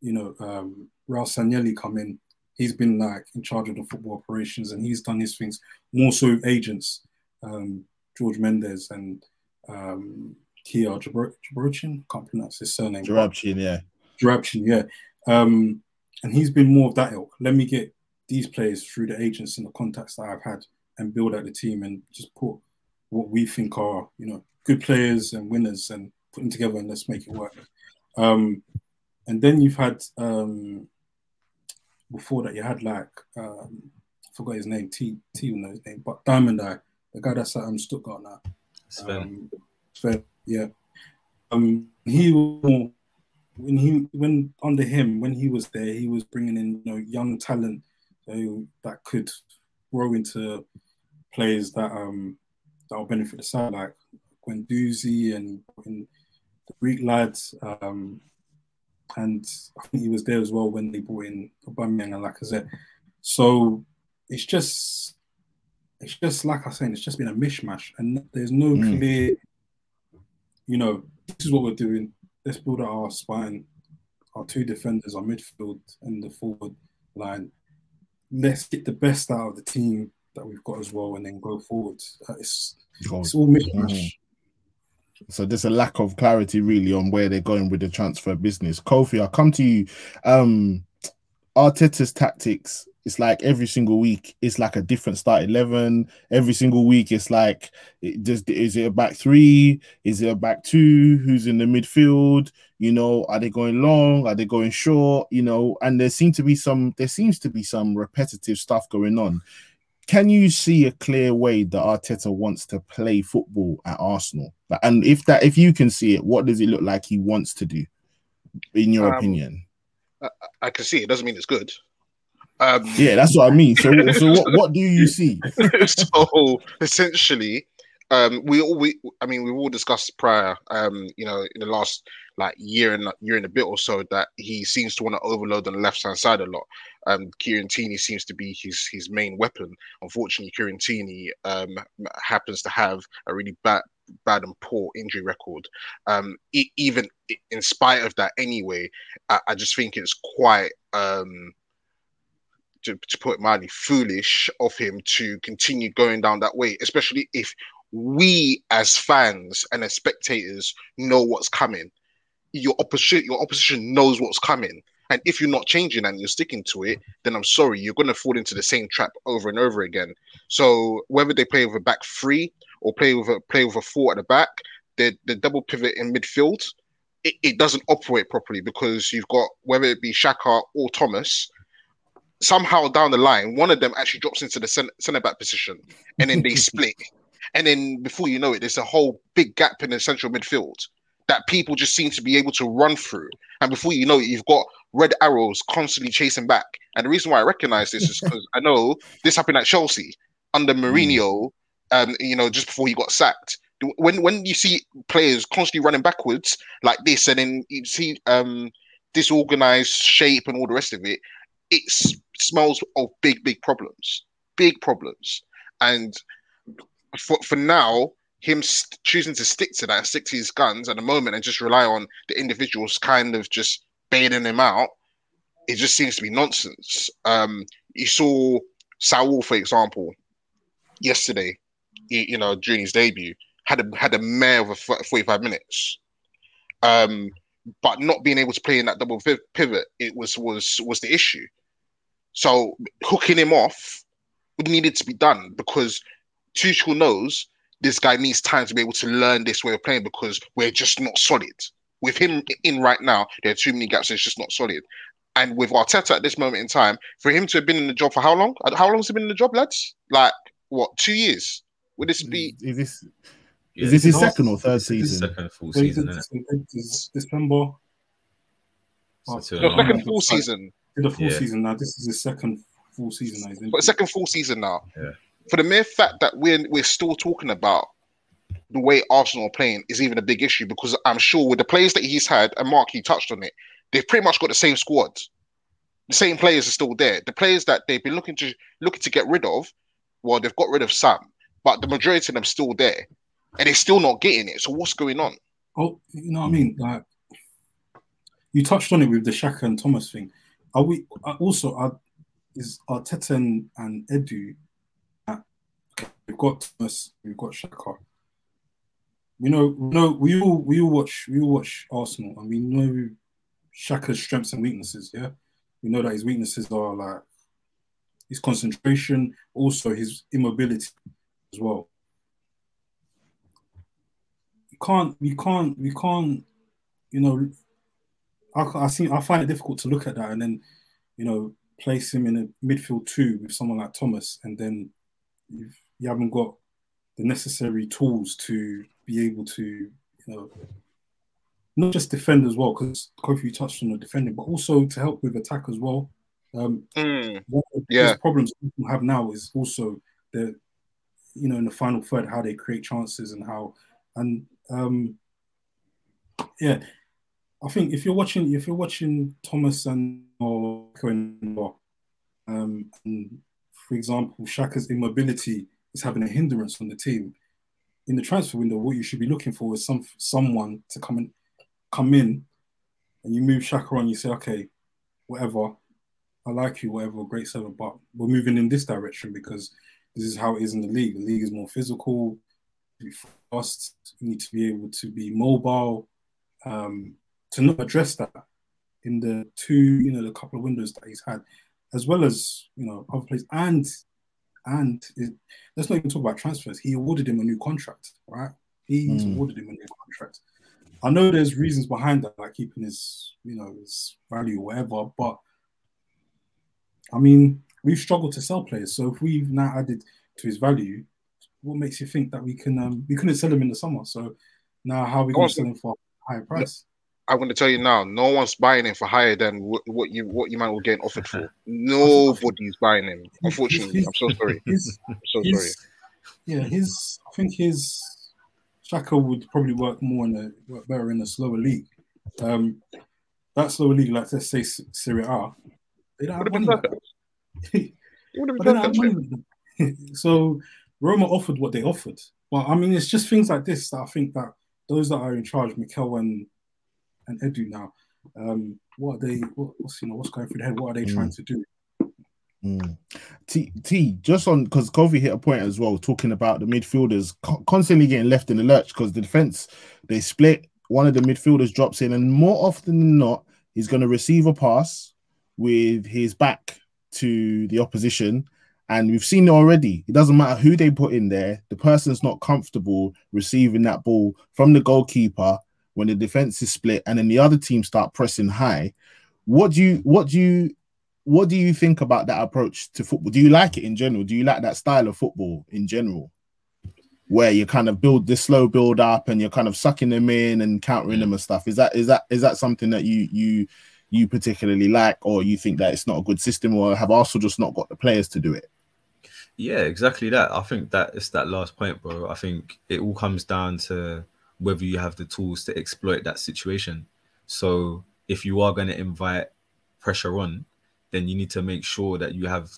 you know um, Raul Sanllehi come in. He's been like in charge of the football operations, and he's done his things more so with agents, um, George Mendes and um, Kia Jabrochin. Can't pronounce his surname. Jarabchin, yeah. Jarabchin, yeah. Um, and he's been more of that ilk. Let me get these players through the agents and the contacts that I've had and build out the team and just put what we think are, you know, good players and winners and put them together and let's make it work. Um, and then you've had um, before that you had like um, I forgot his name, T T will know his name, but Diamond Eye, the guy that's at um, Stuttgart now. Sven. Um, Sven, yeah. Um, he when he when under him when he was there, he was bringing in you know young talent that could grow into players that um that will benefit the side, like Guendouzi and, and the Greek lads. Um, and I think he was there as well when they brought in Aubameyang and Lacazette. So it's just, it's just like I saying, it's just been a mishmash, and there's no mm. clear, you know, this is what we're doing. Let's build out our spine, our two defenders, our midfield, and the forward line let's get the best out of the team that we've got as well, and then go forward. Uh, it's, it's all mishmash. So there's a lack of clarity really on where they're going with the transfer business. Kofi, I'll come to you. Um Arteta's tactics it's like every single week it's like a different start 11 every single week it's like it just is it a back three? Is it a back two? Who's in the midfield? You know are they going long? Are they going short? You know and there seem to be some there seems to be some repetitive stuff going on can you see a clear way that Arteta wants to play football at Arsenal and if that if you can see it what does it look like he wants to do in your um, opinion I, I can see it doesn't mean it's good um, yeah, that's what I mean. So, [LAUGHS] so what, what do you see? [LAUGHS] so essentially, um, we all we I mean we've all discussed prior, um, you know, in the last like year and year and a bit or so that he seems to want to overload on the left hand side a lot. Um, Kieran Tierney seems to be his his main weapon. Unfortunately, Kieran Tierney um, happens to have a really bad bad and poor injury record. Um, e- even in spite of that, anyway, I, I just think it's quite um to, to put it mildly, foolish of him to continue going down that way, especially if we as fans and as spectators know what's coming. Your opposition, your opposition knows what's coming. And if you're not changing and you're sticking to it, then I'm sorry, you're going to fall into the same trap over and over again. So whether they play with a back three or play with a play with a four at the back, the the double pivot in midfield, it, it doesn't operate properly because you've got whether it be Xhaka or Thomas. Somehow down the line, one of them actually drops into the center, center back position, and then they [LAUGHS] split. And then before you know it, there's a whole big gap in the central midfield that people just seem to be able to run through. And before you know it, you've got red arrows constantly chasing back. And the reason why I recognize this is because I know this happened at Chelsea under hmm. Mourinho, um, you know, just before he got sacked. When when you see players constantly running backwards like this, and then you see um, disorganized shape and all the rest of it, it smells of big, big problems, big problems. And for for now, him st- choosing to stick to that, stick to his guns at the moment, and just rely on the individuals kind of just bailing him out, it just seems to be nonsense. Um, you saw Saul, for example, yesterday, he, you know, during his debut, had a had a mare of 45 minutes. Um, but not being able to play in that double pivot, it was was was the issue. So hooking him off needed to be done because Tuchel knows this guy needs time to be able to learn this way of playing because we're just not solid. With him in right now, there are too many gaps. It's just not solid. And with Arteta at this moment in time, for him to have been in the job for how long? Uh, how long has he been in the job, lads? Like what? Two years? Would this be? Is this is this his second or third season? Second full season, is December. Oh, second full season. The full yeah. season now. This is his second full season now. But second full season now. Yeah for the mere fact that we're we're still talking about the way Arsenal are playing is even a big issue because I'm sure with the players that he's had, and Mark, he touched on it, they've pretty much got the same squad. The same players are still there. The players that they've been looking to looking to get rid of, well, they've got rid of some, but the majority of them still there, and they're still not getting it. So what's going on? Oh, you know what I mean? Like you touched on it with the Xhaka and Thomas thing. Are we uh, also are is Arteta and, and Edu We've got Thomas. We've got Xhaka. You know, no, we all we all watch we all watch Arsenal, and we know Xhaka's strengths and weaknesses. Yeah, we know that his weaknesses are like his concentration, also his immobility as well. You can't, we can't, we can't. You know, I I see I find it difficult to look at that and then, you know, place him in a midfield two with someone like Thomas, and then you've you haven't got the necessary tools to be able to, you know, not just defend as well, because Kofi touched on the defending, but also to help with attack as well. Um, mm, yeah. problems people have now is also the, you know, in the final third, how they create chances and how, and um, yeah, I think if you're watching, if you're watching Thomas and or um, and for example, Xhaka's immobility is having a hindrance on the team. In the transfer window, what you should be looking for is some someone to come and come in, and you move Xhaka on. You say, okay, whatever, I like you, whatever, great seven, but we're moving in this direction because this is how it is in the league. The league is more physical, be fast. You need to be able to be mobile. Um, to not address that in the two, you know, the couple of windows that he's had, as well as you know other players, and and it, let's not even talk about transfers. He awarded him a new contract, right? He's mm. awarded him a new contract. I know there's reasons behind that, like keeping his, you know, his value, whatever. But I mean, we've struggled to sell players. So if we've now added to his value, what makes you think that we can? Um, we couldn't sell him in the summer. So now, how are we going to sell him for a higher price? I'm going to tell you now, no one's buying him for higher than what, what you what you might will get offered for. [LAUGHS] Nobody's buying him. Unfortunately, I'm so sorry. [LAUGHS] His, I'm so his, sorry. Yeah, his I think his Xhaka would probably work more in a work better in a slower league. Um, that slower league, like let's say Serie A, they don't have money. [LAUGHS] they don't have money. so Roma offered what they offered. Well, I mean, it's just things like this that I think that those that are in charge, Mikel and and Edu now. Um, what are they? What, what's you know what's going through their head? What are they mm. trying to do? Mm. T, T just on because Kofi hit a point as well, talking about the midfielders co- constantly getting left in the lurch because the defense they split. One of the midfielders drops in, and more often than not, he's going to receive a pass with his back to the opposition. And we've seen it already. It doesn't matter who they put in there, the person's not comfortable receiving that ball from the goalkeeper when the defense is split and then the other team start pressing high. What do you what do you what do you think about that approach to football? Do you like it in general? Do you like that style of football in general? Where you kind of build this slow build up and you're kind of sucking them in and countering them and stuff. Is that is that is that something that you you you particularly like, or you think that it's not a good system, or have Arsenal just not got the players to do it? Yeah, exactly that. I think that it's that last point, bro. I think it all comes down to whether you have the tools to exploit that situation. So if you are going to invite pressure on, then you need to make sure that you have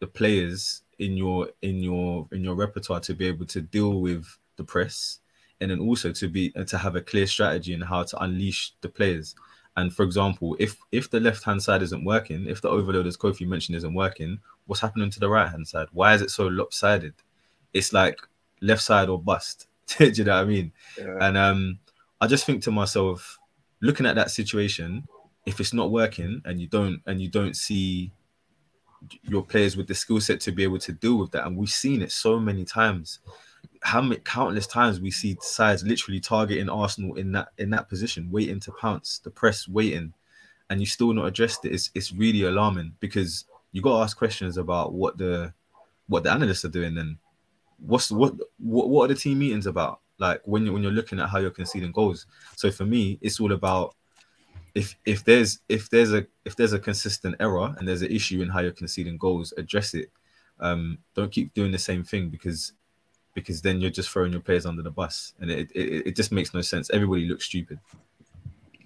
the players in your in your in your repertoire to be able to deal with the press and then also to be to have a clear strategy in how to unleash the players. And for example if if the left hand side isn't working if the overload as kofi mentioned isn't working what's happening to the right hand side? Why is it so lopsided? It's like left side or bust [LAUGHS] do you know what i mean yeah. and um i just think to myself looking at that situation if it's not working and you don't and you don't see your players with the skill set to be able to deal with that, and we've seen it so many times. How many countless times we see sides literally targeting Arsenal in that in that position, waiting to pounce, the press waiting, and you still not addressed it. It's it's really alarming because you got to ask questions about what the what the analysts are doing. Then what's what what what are the team meetings about? Like when you when you're looking at how you're conceding goals. So for me, it's all about if if there's if there's a if there's a consistent error and there's an issue in how you're conceding goals, address it. Um, don't keep doing the same thing because because then you're just throwing your players under the bus, and it it, it just makes no sense. Everybody looks stupid.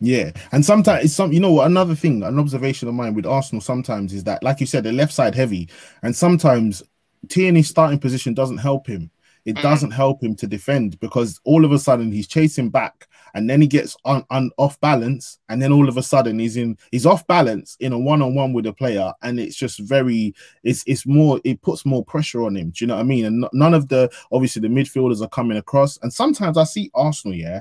Yeah, and sometimes it's some. You know what? Another thing, an observation of mine with Arsenal sometimes is that, like you said, the left side heavy, and sometimes Tierney's starting position doesn't help him. It mm. doesn't help him to defend because all of a sudden he's chasing back and then he gets on, on off balance, and then all of a sudden he's in he's off balance in a one on one with a player, and it's just very it's it's more it puts more pressure on him. Do you know what I mean? And none of the obviously the midfielders are coming across, and sometimes I see Arsenal, yeah,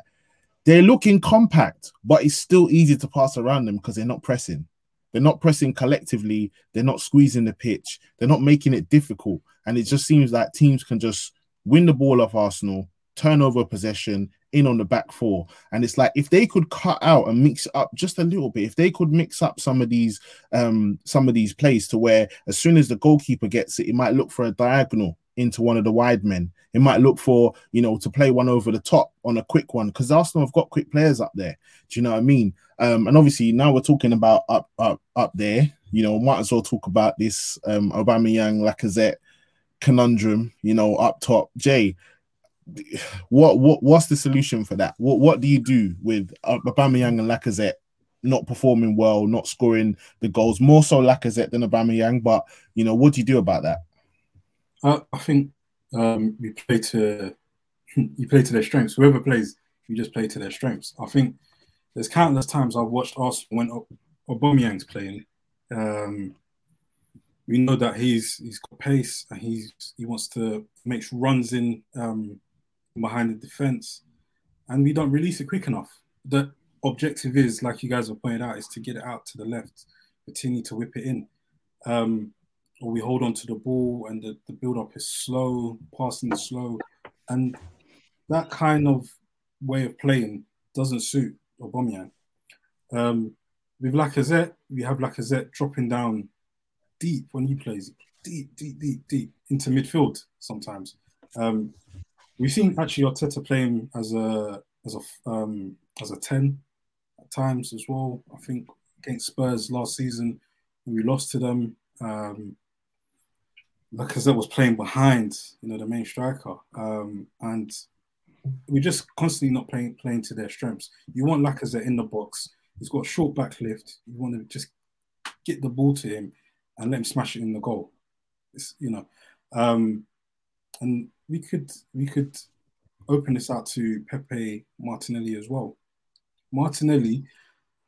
they're looking compact, but it's still easy to pass around them because they're not pressing. They're not pressing collectively. They're not squeezing the pitch. They're not making it difficult. And it just seems like teams can just win the ball off Arsenal, turnover possession, in on the back four. And it's like if they could cut out and mix up just a little bit, if they could mix up some of these um some of these plays to where as soon as the goalkeeper gets it, it might look for a diagonal into one of the wide men. It might look for, you know, to play one over the top on a quick one because Arsenal have got quick players up there. Do you know what I mean? Um, and obviously now we're talking about up up up there. You know, might as well talk about this um Aubameyang Lacazette conundrum. You know, up top. Jay, what what what's the solution for that? What what do you do with Aubameyang and Lacazette not performing well, not scoring the goals? More so Lacazette than Aubameyang, but you know what do you do about that? Uh, I think um, you play to [LAUGHS] you play to their strengths. Whoever plays, you just play to their strengths. I think there's countless times I've watched Arsenal when Aubameyang's playing. Um, we know that he's he's got pace and he's he wants to make runs in um, behind the defense, and we don't release it quick enough. The objective is, like you guys have pointed out, is to get it out to the left, continue to whip it in. Um, or we hold on to the ball and the, the build up is slow, passing is slow. And that kind of way of playing doesn't suit Aubameyang. Um, with Lacazette, we have Lacazette dropping down deep when he plays, deep, deep, deep, deep into midfield sometimes. Um, We've seen actually Arteta playing as a as a um, as a ten at times as well. I think against Spurs last season, we lost to them. Um, Lacazette was playing behind, you know, the main striker, um, and we're just constantly not playing playing to their strengths. You want Lacazette in the box. He's got short back lift. You want to just get the ball to him and let him smash it in the goal. It's, you know, um, and we could we could open this out to Pepe Martinelli as well. Martinelli,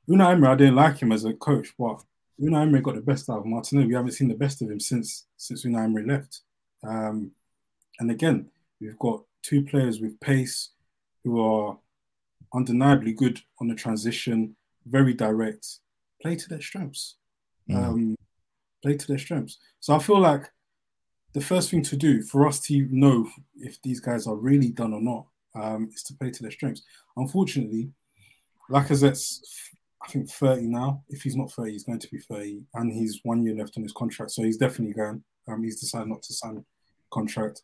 Unai Emery, I didn't like him as a coach, but Unai Emery got the best out of Martinelli. We haven't seen the best of him since since Unai Emery left. Um, and again, we've got two players with pace who are undeniably good on the transition, very direct, play to their strengths. Mm. Um, play to their strengths. So I feel like the first thing to do for us to know if these guys are really done or not um, is to play to their strengths. Unfortunately, Lacazette's I think 30 now. If he's not 30, he's going to be 30, and he's one year left on his contract, so he's definitely going. Um, he's decided not to sign contract.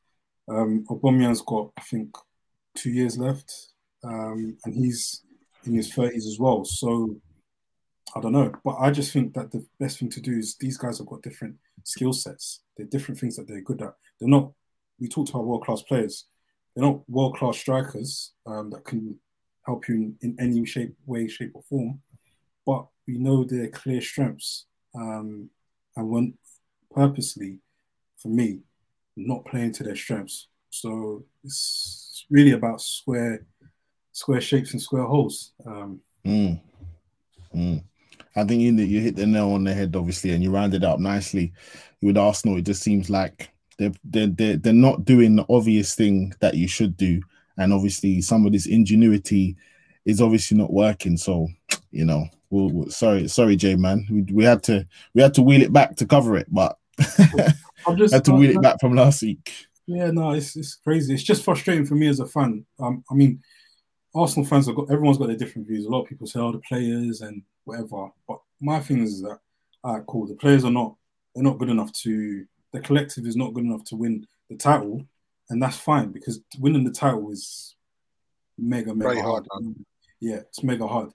Um, Aubameyang's got I think two years left, um, and he's in his 30s as well. So I don't know, but I just think that the best thing to do is these guys have got different skill sets. They're different things that they're good at. They're not. We talked about world class players. They're not world class strikers um, that can help you in, in, any shape, way, shape, or form. But we know their clear strengths, um, and when purposely, for me, not playing to their strengths. So it's really about square, square shapes and square holes. Um, mm. Mm. I think you you hit the nail on the head, obviously, and you rounded it up nicely with Arsenal. It just seems like they're they're they're, they're not doing the obvious thing that you should do, and obviously some of this ingenuity is obviously not working. So, you know, we'll, we'll, sorry, sorry, Jay, man, we, we had to we had to wheel it back to cover it, but [LAUGHS] I'm just had to wheel it back from last week. Yeah, no, it's it's crazy. It's just frustrating for me as a fan. Um, I mean, Arsenal fans have got everyone's got their different views. A lot of people say, "Oh, the players and whatever. But my thing is that, all right, cool. The players are not they're not good enough to the collective is not good enough to win the title, and that's fine because winning the title is mega mega Very hard. hard yeah, it's mega hard,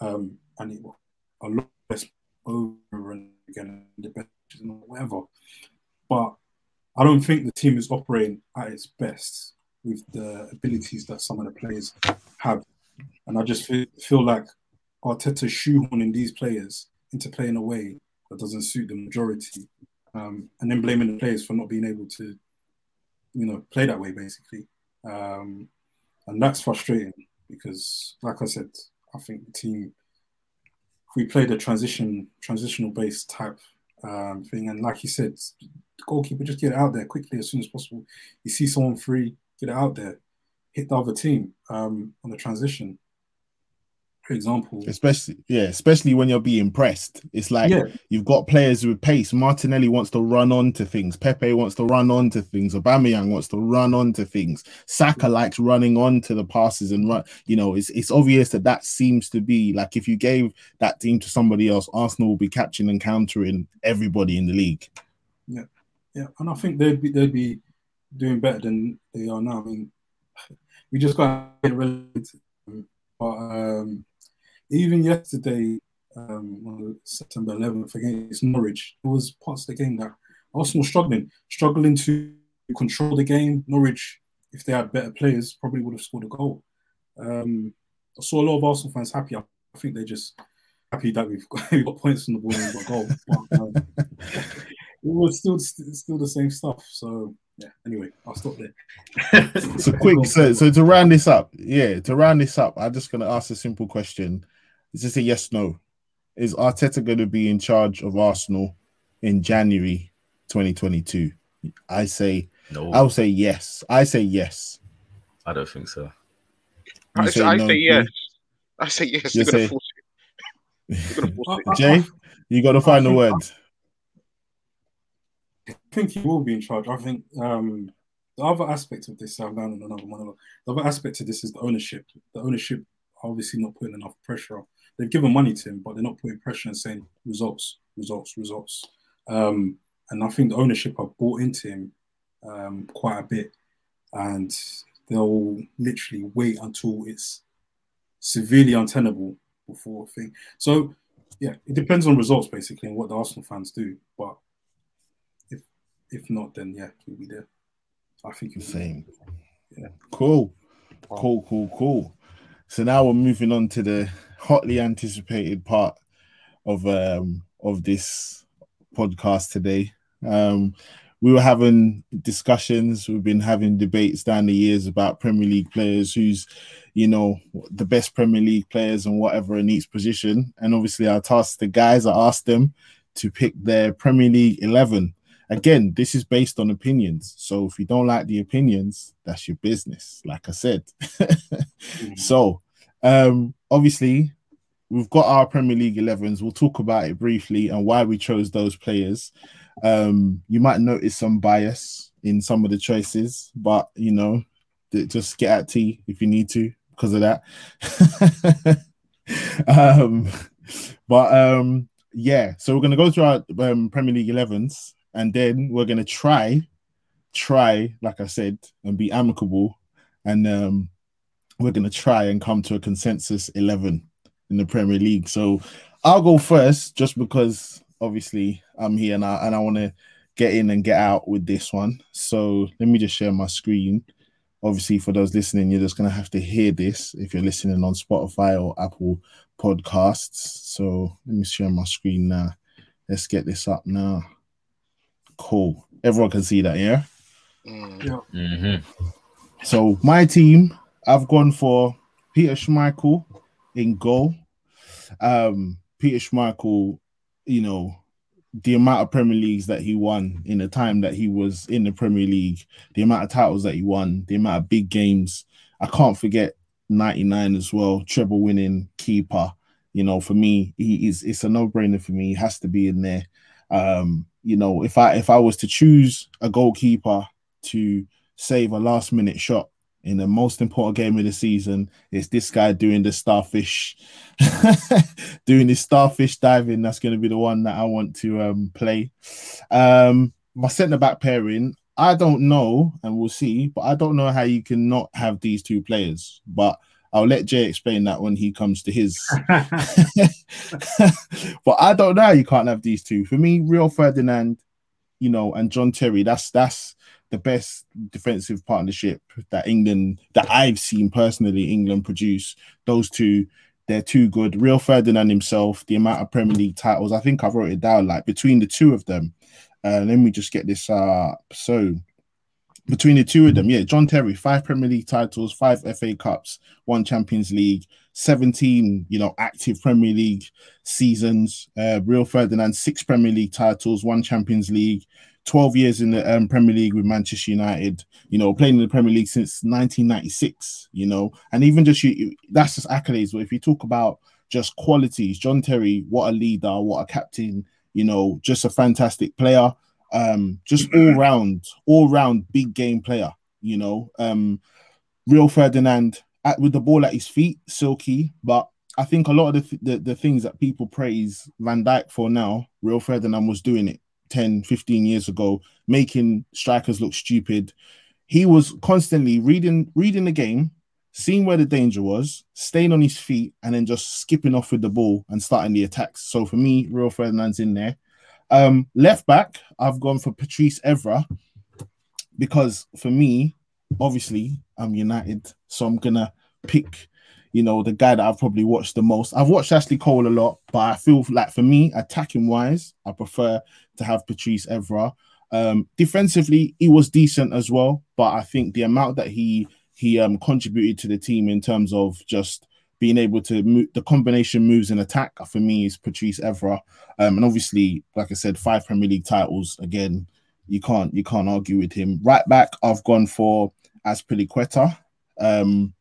um, and it was a lot less over and again the best and whatever. But I don't think the team is operating at its best with the abilities that some of the players have, and I just feel, feel like Arteta shoehorning these players into playing a way that doesn't suit the majority, um, and then blaming the players for not being able to, you know, play that way basically, um, and that's frustrating because, like I said, I think the team, we played a transition transitional based type um, thing, and like you said, goalkeeper just get out there quickly as soon as possible. You see someone free, get out there, hit the other team um, on the transition example. Especially, yeah, especially when you're being pressed. It's like yeah. you've got players with pace. Martinelli wants to run on to things. Pepe wants to run on to things. Aubameyang wants to run on to things. Saka likes running on to the passes and run. You know, it's it's obvious that that seems to be like if you gave that team to somebody else, Arsenal will be catching and countering everybody in the league. Yeah, yeah, and I think they'd be they'd be doing better than they are now. I mean, we just got get but um, even yesterday, um, September 11th against Norwich, it was parts of the game that Arsenal struggling, struggling to control the game. Norwich, if they had better players, probably would have scored a goal. Um, I saw a lot of Arsenal fans happy. I think they're just happy that we've got, [LAUGHS] we've got points on the board and we've got goal. But, um, [LAUGHS] it was still still the same stuff. So yeah. Anyway, I'll stop there. [LAUGHS] so quick. So so to round this up, yeah, to round this up, I'm just gonna ask a simple question. Is this a yes no? Is Arteta going to be in charge of Arsenal in January 2022? I say no. I'll say yes. I say yes. I don't think so. I say, I no, say yes. I say yes. You say... Force it. Force it. Jay, you got to find the word. I think he will be in charge. I think um, the other aspect of this, I'm going on another one. The other aspect of this is the ownership. The ownership obviously not putting enough pressure they've given money to him, but they're not putting pressure and saying results, results, results. Um, and I think the ownership have bought into him um, quite a bit, and they'll literally wait until it's severely untenable before a thing. So yeah, it depends on results basically and what the Arsenal fans do. But if if not, then yeah, he'll be there. I think the same. Yeah. Cool. Cool, cool, cool. So now we're moving on to the hotly anticipated part of um of this podcast today. Um we were having discussions, we've been having debates down the years about Premier League players who's, you know, the best Premier League players and whatever in each position. And obviously I tasked the guys, I asked them to pick their Premier League 11. Again, this is based on opinions. So if you don't like the opinions, that's your business, like I said. [LAUGHS] So, um, obviously, we've got our Premier League 11s. We'll talk about it briefly and why we chose those players. Um, you might notice some bias in some of the choices, but you know, just get at tea if you need to because of that. [LAUGHS] um, but um, yeah, so we're gonna go through our um, Premier League 11s and then we're gonna try, try, like I said, and be amicable, and um, we're gonna try and come to a consensus 11 in the Premier League. So I'll go first just because obviously I'm here and I and I want to get in and get out with this one. So let me just share my screen. Obviously, for those listening, you're just gonna have to hear this if you're listening on Spotify or Apple Podcasts. So let me share my screen now. Let's get this up now. Cool. Everyone can see that, yeah. Mm. Mm-hmm. So my team, I've gone for Peter Schmeichel in goal. Um, Peter Schmeichel, you know, the amount of Premier Leagues that he won in the time that he was in the Premier League, the amount of titles that he won, the amount of big games. I can't forget 99 as well, treble winning keeper. You know, for me, he is it's a no-brainer for me. He has to be in there. Um, you know, if I if I was to choose a goalkeeper to save a last minute shot in the most important game of the season. It's this guy doing the starfish, [LAUGHS] doing this starfish diving. That's going to be the one that I want to um, play. Um, my centre back pairing, I don't know, and we'll see, but I don't know how you can not have these two players. But I'll let Jay explain that when he comes to his. [LAUGHS] [LAUGHS] but I don't know you can't have these two. For me, Rio Ferdinand, you know, and John Terry, that's that's the best defensive partnership that England that I've seen personally England produce. Those two, they're too good. Rio Ferdinand himself, the amount of Premier League titles, I think I wrote it down. Like between the two of them, uh, let me just get this up. So between the two of them, yeah, John Terry, five Premier League titles, five FA Cups, one Champions League, 17, you know, active Premier League seasons. Uh, Rio Ferdinand, six Premier League titles, one Champions League, 12 years in the um, Premier League with Manchester United, you know, playing in the Premier League since 1996, you know, and even just you, that's just accolades. But if you talk about just qualities, John Terry, what a leader, what a captain, you know, just a fantastic player, um, just all round, all round big game player, you know, um, Rio Ferdinand at, with the ball at his feet, silky, but I think a lot of the, the, the things that people praise Van Dijk for now, Rio Ferdinand was doing it 10, 15 years ago, making strikers look stupid. He was constantly reading reading the game, seeing where the danger was, staying on his feet, and then just skipping off with the ball and starting the attacks. So for me, Real Ferdinand's in there. Um, left back, I've gone for Patrice Evra because for me, obviously, I'm United, so I'm gonna pick you know, the guy that I've probably watched the most. I've watched Ashley Cole a lot, but I feel like for me, attacking wise, I prefer to have Patrice Evra. Um, defensively, he was decent as well, but I think the amount that he he um contributed to the team in terms of just being able to move the combination moves and attack for me is Patrice Evra. Um, and obviously, like I said, five Premier League titles again. You can't you can't argue with him. Right back, I've gone for Azpilicueta. Um,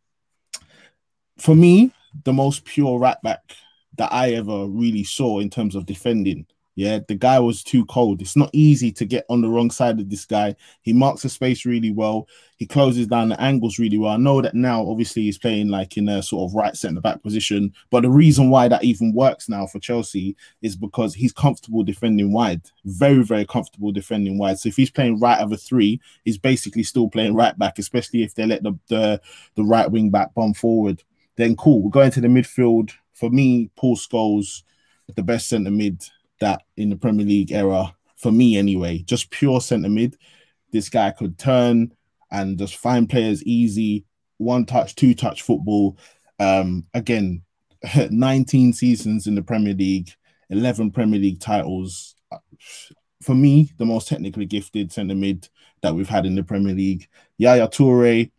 for me, the most pure right back that I ever really saw in terms of defending. Yeah, the guy was too cold. It's not easy to get on the wrong side of this guy. He marks the space really well. He closes down the angles really well. I know that now, obviously, he's playing like in a sort of right centre back position. But the reason why that even works now for Chelsea is because he's comfortable defending wide. Very, very comfortable defending wide. So if he's playing right of a three, he's basically still playing right back, especially if they let the the, the right wing back bomb forward then cool. We're going to the midfield. For me, Paul Scholes, the best centre mid that in the Premier League era, for me anyway, just pure centre mid. This guy could turn and just find players easy, one touch, two touch football. Um, again, [LAUGHS] 19 seasons in the Premier League, 11 Premier League titles. For me, the most technically gifted centre mid that we've had in the Premier League. Yaya Toure,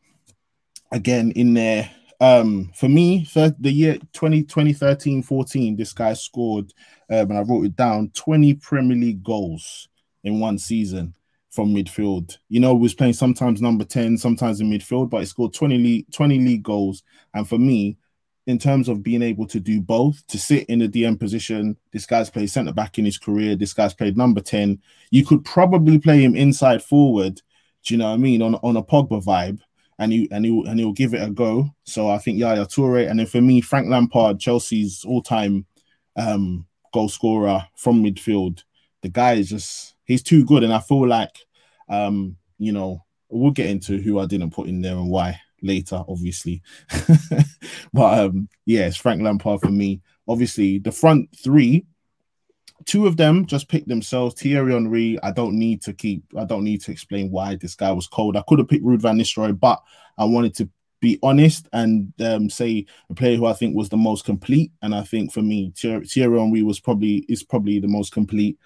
again in there, Um, for me, for the year 20, 2013 14, this guy scored, um, and I wrote it down 20 Premier League goals in one season from midfield. You know, was playing sometimes number 10, sometimes in midfield, but he scored 20 league, 20 league goals. And for me, in terms of being able to do both, to sit in the DM position, this guy's played centre back in his career, this guy's played number 10. You could probably play him inside forward, do you know what I mean, on, on a Pogba vibe and he and he and he'll give it a go. So I think Yaya Toure, and then for me, Frank Lampard, Chelsea's all-time um, goal scorer from midfield. The guy is just he's too good, and I feel like um, you know we'll get into who I didn't put in there and why later, obviously. [LAUGHS] but um, yeah, it's Frank Lampard for me. Obviously, the front three two of them just picked themselves. Thierry Henry, I don't need to keep, I don't need to explain why this guy was cold. I could have picked Ruud van Nistelrooy, but I wanted to be honest and um, say a player who I think was the most complete. And I think for me, Thierry, Henry was probably is probably the most complete.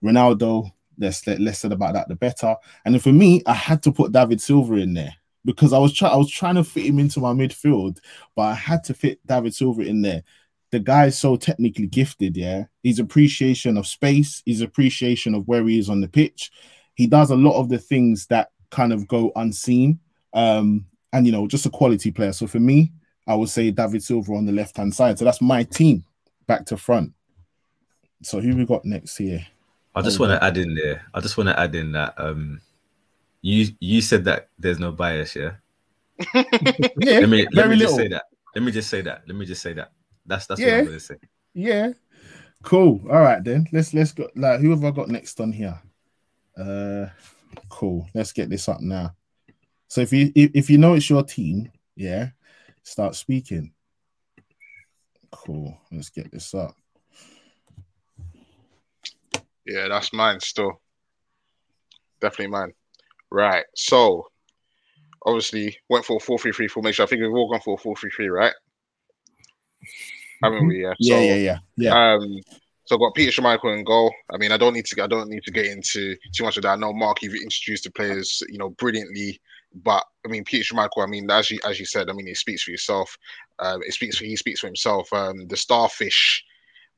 Ronaldo, less less said about that, the better. And then for me, I had to put David Silva in there because I was trying I was trying to fit him into my midfield, but I had to fit David Silva in there the guy's so technically gifted, yeah. His appreciation of space, his appreciation of where he is on the pitch. He does a lot of the things that kind of go unseen. Um, and you know, just a quality player. So for me, I would say David Silva on the left hand side. So that's my team back to front. So who we got next here? I just want to add in there. I just want to add in that um you you said that there's no bias, yeah. yeah, [LAUGHS] let me let very me just little. say that. Let me just say that. Let me just say that. That's that's what Yeah. I'm gonna say. Yeah. Cool. All right then. Let's let's go like who have I got next on here? Uh cool. Let's get this up now. So if you if, if you know it's your team, yeah, start speaking. Cool. Let's get this up. Yeah, that's mine still. Definitely mine. Right. So obviously went for a 4-3-3 formation. I think we've all gone for a 4-3-3, right? Haven't we? Yeah. Yeah, So, yeah, yeah. Yeah. Um, so I've got Peter Schmeichel in goal. I mean, I don't need to. I don't need to get into too much of that. I know Mark, you've introduced the players, you know, brilliantly. But I mean, Peter Schmeichel. I mean, as you as you said, I mean, he speaks for yourself. Um, it speaks for he speaks for himself. Um, the starfish,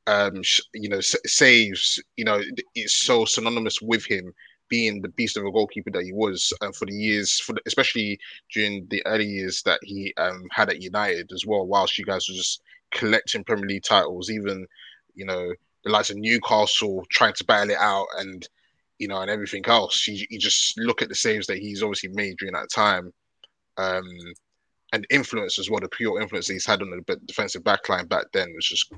um, sh- you know, s- saves. You know, it's so synonymous with him being the beast of a goalkeeper that he was uh, for the years, for the, especially during the early years that he um, had at United as well. Whilst you guys were just collecting Premier League titles, even you know the likes of Newcastle trying to battle it out and you know and everything else. You, you just look at the saves that he's obviously made during that time, um, and influence as well. The pure influence he's had on the defensive backline back then was just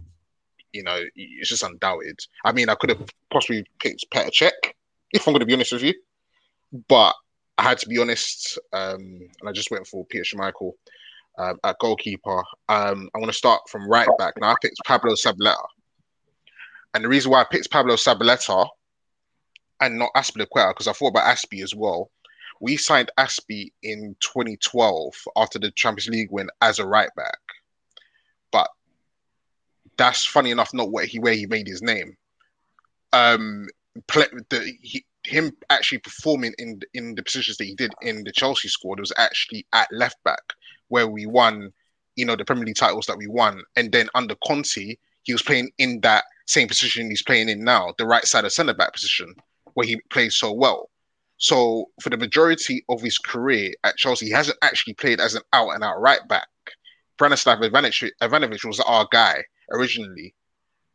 you know it's just undoubted. I mean, I could have possibly picked Petr Cech if I'm going to be honest with you, but I had to be honest, um, and I just went for Peter Schmeichel. Um, at goalkeeper, um, I want to start from right back. Now I picked Pablo Zabaleta. And the reason why I picked Pablo Zabaleta and not Azpilicueta, because I thought about Aspi as well. We signed Aspi in 2012 after the Champions League win as a right back. But that's funny enough, not where he where he made his name. Um, play, the, he, him actually performing in in the positions that he did in the Chelsea squad was actually at left back, where we won, you know, the Premier League titles that we won, and then under Conte, he was playing in that same position he's playing in now, the right side of centre back position, where he played so well. So for the majority of his career at Chelsea, he hasn't actually played as an out and out right back. Branislav Ivanovic, was our guy originally.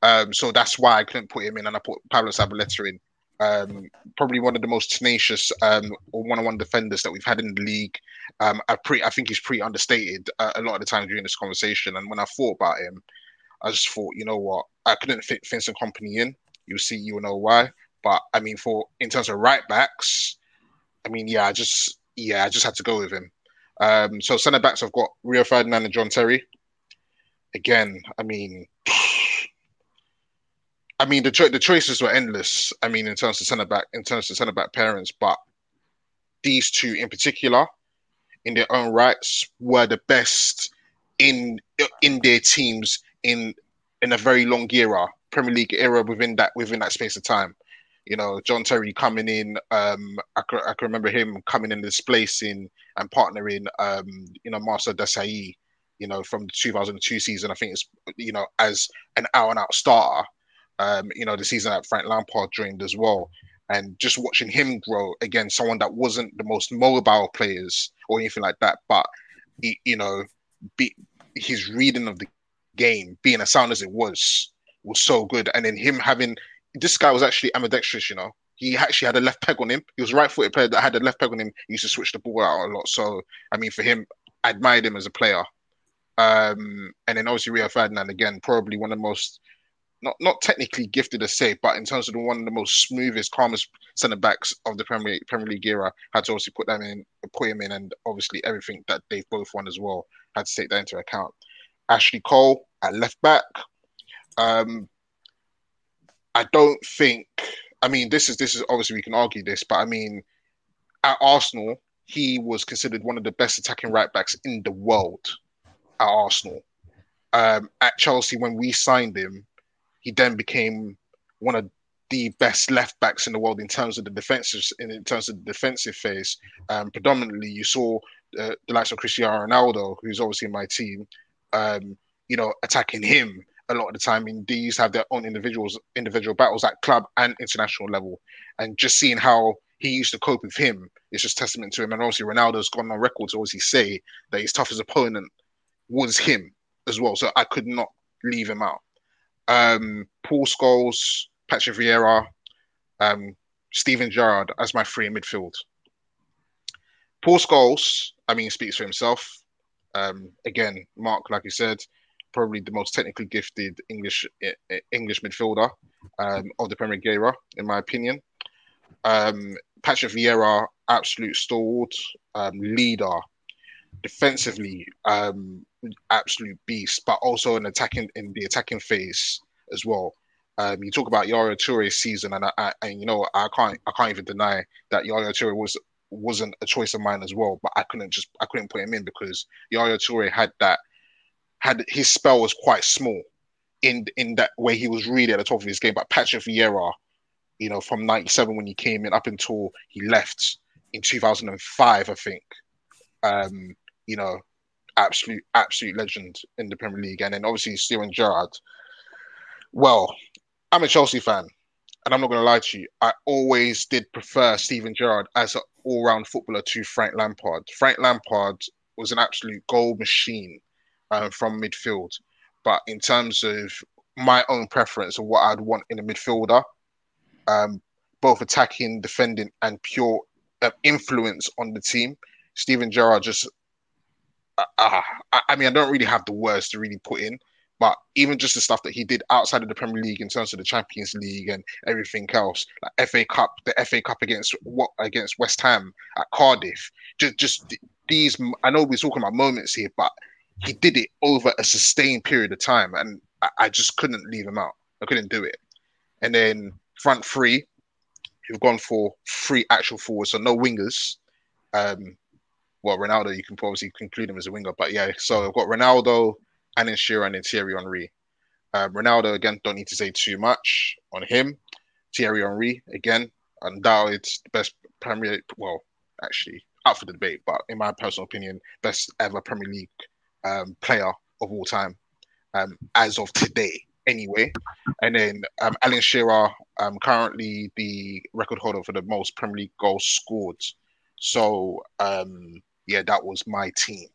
Um, so that's why I couldn't put him in, and I put Pablo Zabaleta in. Um, probably one of the most tenacious um, one-on-one defenders that we've had in the league. Um, I pre, I think he's pretty understated uh, a lot of the time during this conversation. And when I thought about him, I just thought, you know what, I couldn't fit Vincent Kompany in. You'll see, you will know why. But I mean, for in terms of right backs, I mean, yeah, I just yeah, I just had to go with him. Um, so centre backs, I've got Rio Ferdinand and John Terry. Again, I mean, I mean the cho- the choices were endless. I mean, in terms of centre back, in terms of centre back parents, but these two in particular, in their own rights, were the best in in their teams in in a very long era, Premier League era within that within that space of time. You know, John Terry coming in. Um, I can, I can remember him coming in, displacing and partnering. Um, you know, Marcel Desailly. you know, from the 2002 season. I think it's, you know, as an out and out starter, um, you know, the season that Frank Lampard joined as well. And just watching him grow again, someone that wasn't the most mobile players or anything like that, but he, you know, be, his reading of the game, being as sound as it was, was so good. And then him having this guy was actually ambidextrous, you know. He actually had a left peg on him. He was a right-footed player that had a left peg on him. He used to switch the ball out a lot. So I mean, for him, I admired him as a player. Um, and then obviously Rio Ferdinand again, probably one of the most not not technically gifted to say, but in terms of the one of the most smoothest, calmest centre backs of the Premier Premier League era, had to obviously put them in, put him in, and obviously everything that they've both won as well had to take that into account. Ashley Cole at left back. Um, I don't think. I mean, this is this is obviously we can argue this, but I mean, at Arsenal, he was considered one of the best attacking right backs in the world at Arsenal. Um, at Chelsea, when we signed him, he then became one of the best left backs in the world in terms of the defensive in, terms of the defensive phase. Um, predominantly, you saw uh, the likes of Cristiano Ronaldo, who's obviously in my team, um, you know, attacking him a lot of the time. These have their own individuals, individual battles at club and international level. And just seeing how he used to cope with him is just testament to him. And obviously, Ronaldo's gone on record to obviously say that his toughest opponent was him as well. So I could not leave him out. Um, Paul Scholes, Patrick Vieira, um, Steven Gerrard as my three in midfield. Paul Scholes, I mean, speaks for himself. Um, again, Mark, like you said, probably the most technically gifted English English midfielder um, of the Premier League era, in my opinion. Um, Patrick Vieira, absolute stalwart, um, leader, defensively, um, absolute beast, but also in attacking in the attacking phase as well. Um, you talk about Yaya Touré's season, and I, I, and you know I can't I can't even deny that Yaya Touré was wasn't a choice of mine as well. But I couldn't just I couldn't put him in because Yaya Touré had that had his spell was quite small in in that way he was really at the top of his game. But Patrick Vieira, you know, from '97 when he came in up until he left in 2005, I think. Um, you know, absolute absolute legend in the Premier League, and then obviously Steven Gerrard. Well, I'm a Chelsea fan, and I'm not going to lie to you. I always did prefer Steven Gerrard as an all-round footballer to Frank Lampard. Frank Lampard was an absolute goal machine um, from midfield. But in terms of my own preference of what I'd want in a midfielder, um, both attacking, defending, and pure uh, influence on the team, Steven Gerrard just. Uh, I mean, I don't really have the words to really put in, but even just the stuff that he did outside of the Premier League in terms of the Champions League and everything else, like FA Cup, the FA Cup against what against West Ham at Cardiff, just just these. I know we're talking about moments here, but he did it over a sustained period of time, and I, I just couldn't leave him out. I couldn't do it. And then front three, you've gone for three actual forwards, so no wingers. Um, well, Ronaldo, you can obviously conclude him as a winger, but yeah. So I've got Ronaldo, Alan Shearer, and then Thierry Henry. Um, Ronaldo again, don't need to say too much on him. Thierry Henry again, undoubted best Premier. Well, actually, up for the debate, but in my personal opinion, best ever Premier League um, player of all time um, as of today, anyway. And then um, Alan Shearer, um, currently the record holder for the most Premier League goals scored. So, um, yeah, that was my team.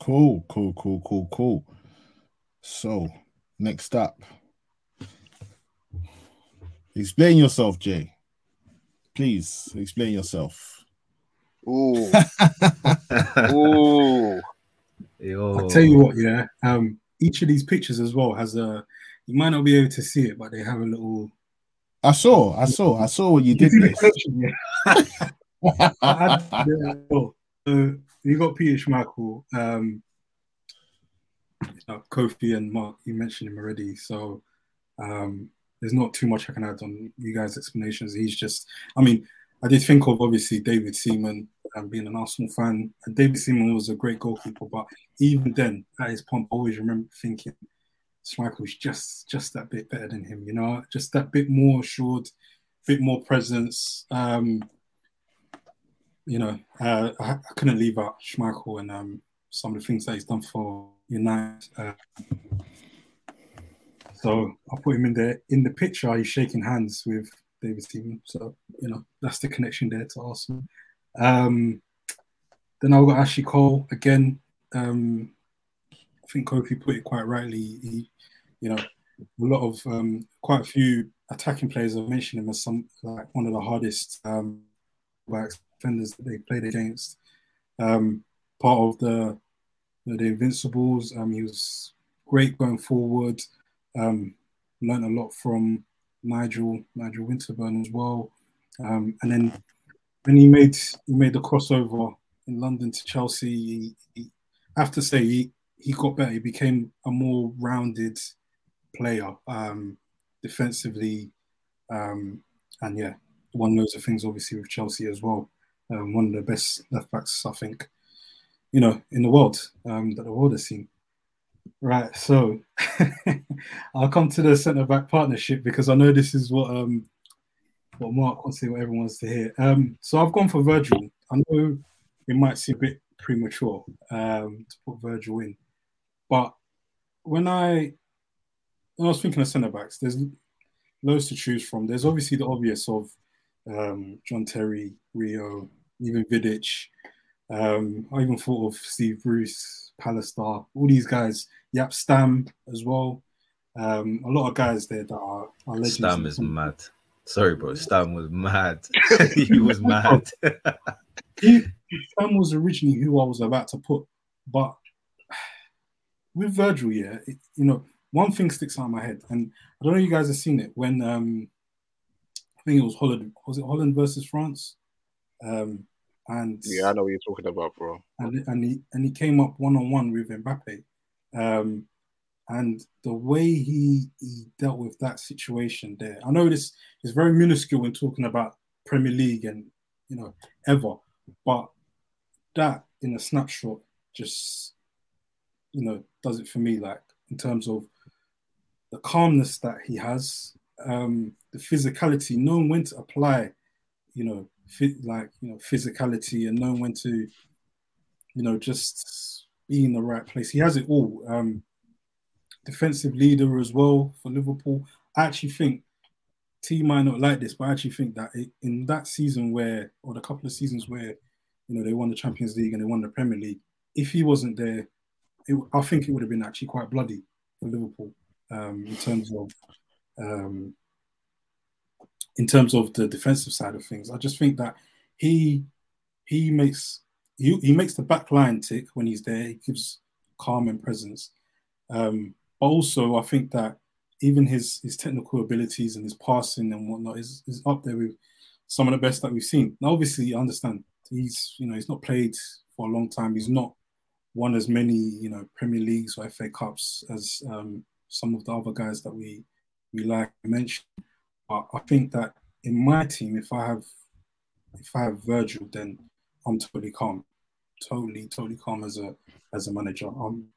Cool, cool, cool, cool, cool. So, next up, explain yourself, Jay. Please explain yourself. Ooh. [LAUGHS] Ooh. Yo. I'll tell you what, yeah. Um, each of these pictures as well has a you might not be able to see it, but they have a little I saw, I saw, I saw what you did this. [LAUGHS] you got Peter Schmeichel, um, uh, Kofi and Mark, you mentioned him already. So um, there's not too much I can add on you guys' explanations. He's just, I mean, I did think of obviously David Seaman and being an Arsenal fan. And David Seaman was a great goalkeeper, but even then, at his point, I always remember thinking Schmeichel's just just that bit better than him, you know, just that bit more assured, bit more presence. Um, you know, uh, I, I, couldn't leave out Schmeichel and um, some of the things that he's done for United. Uh, so I put him in there. In the picture, he's shaking hands with David Seaman. So, you know, that's the connection there to Arsenal. Um, then I've got Ashley Cole again. Um, I think Kofi put it quite rightly. He, you know, a lot of um, quite a few attacking players have mentioned him as some like one of the hardest um, defenders that they played against. Um, part of the the Invincibles. Um, he was great going forward. Um, learned a lot from Nigel Nigel Winterburn as well. Um, and then when he made he made the crossover in London to Chelsea, he, he, I have to say he, he got better. He became a more rounded player um, defensively, um, and yeah, won loads of things obviously with Chelsea as well. Um, one of the best left backs I think, you know, in the world um, that the world has seen. Right, so [LAUGHS] I'll come to the centre back partnership because I know this is what um what Mark wants to what everyone wants to hear. Um, so I've gone for Virgil. I know it might seem a bit premature um to put Virgil in, but when I when I was thinking of centre backs, there's loads to choose from. There's obviously the obvious of um, John Terry, Rio, even Vidic. Um, I even thought of Steve Bruce, Pallister, all these guys. Jaap Stam as well. Um, a lot of guys there that are, are legends. Stam is mad. Sorry, bro. Stam was mad. [LAUGHS] he [LAUGHS] was mad. he, [LAUGHS] Stam was originally who I was about to put, but with Virgil, yeah, it, you know, one thing sticks out in my head, and I don't know if you guys have seen it when um, I think it was Holland. Was it Holland versus France? Um, and yeah, I know what you're talking about, bro. And and he and he came up one on one with Mbappe, um, and the way he he dealt with that situation there. I know this is very minuscule when talking about Premier League and you know ever, but that in a snapshot just you know does it for me. Like in terms of the calmness that he has, um, the physicality, knowing when to apply, you know, like you know, physicality, and knowing when to, you know, just be in the right place. He has it all. Um, defensive leader as well for Liverpool. I actually think T might not like this, but I actually think that it, in that season where, or the couple of seasons where, you know, they won the Champions League and they won the Premier League, if he wasn't there, it, I think it would have been actually quite bloody for Liverpool um, in terms of um, in terms of the defensive side of things. I just think that he he makes he, he makes the back line tick when he's there. He gives calm and presence. Um, but also, I think that even his his technical abilities and his passing and whatnot is, is up there with some of the best that we've seen. Now, obviously, I understand he's you know he's not played for a long time. He's not won as many you know Premier Leagues or FA Cups as um, some of the other guys that we we like to mention. But I think that in my team, if I have if I have Virgil, then I'm totally calm, totally totally calm as a as a manager. I'm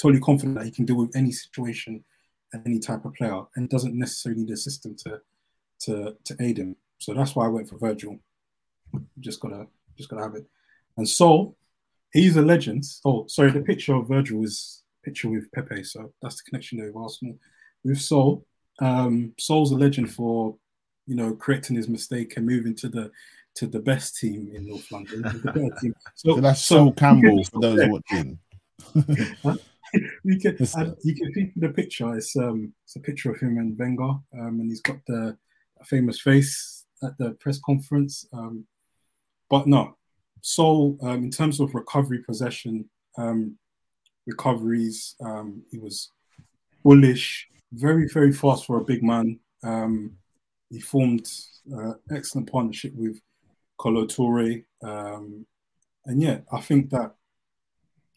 totally confident that he can deal with any situation and any type of player, and doesn't necessarily need a system to to to aid him. So that's why I went for Virgil. Just gotta just gotta have it. And so he's a legend. Oh, sorry, the picture of Virgil is picture with Pepe. So that's the connection there with Arsenal. With Sol, um, Sol's a legend for you know correcting his mistake and moving to the to the best team in North London. team. So, [LAUGHS] so, that's Sol Campbell for those watching. [LAUGHS] you can you can see the picture. It's um it's a picture of him and Wenger, um, and he's got the famous face at the press conference. Um, but no, Sol um, in terms of recovery possession, um, recoveries. Um, he was bullish, very, very fast for a big man. Um, he formed uh, excellent partnership with Toure. Um, and yeah, I think that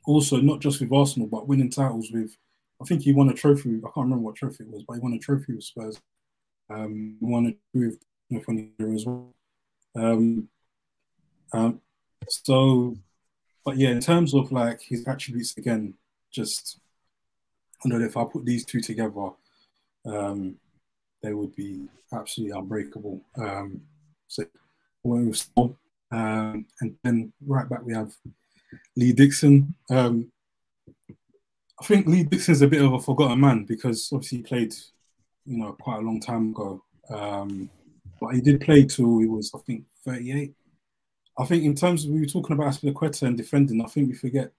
also not just with Arsenal, but winning titles with, I think he won a trophy. I can't remember what trophy it was, but he won a trophy with Spurs. Um, won a trophy with North as well. Um, um, so but yeah, in terms of like his attributes, again, just I don't know if I put these two together, um, they would be absolutely unbreakable. Um, so um, and then right back we have Lee Dixon. Um, I think Lee Dixon's a bit of a forgotten man because obviously he played, you know, quite a long time ago. Um, but he did play till he was, I think, 38. I think in terms of we were talking about Azpilicueta and defending, I think we forget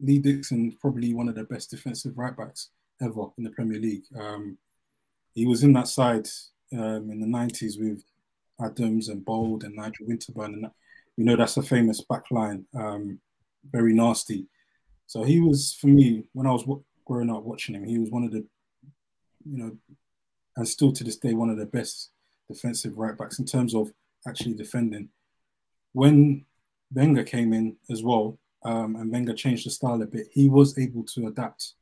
Lee Dixon is probably one of the best defensive right backs ever in the Premier League. Um, he was in that side um, in the 90s with Adams and Bould and Nigel Winterburn. And you know, that's a famous back line, um, very nasty. So he was, for me, when I was growing up watching him, he was one of the, you know, and still to this day, one of the best defensive right backs in terms of actually defending. When Wenger came in as well, um, and Wenger changed the style a bit, he was able to adapt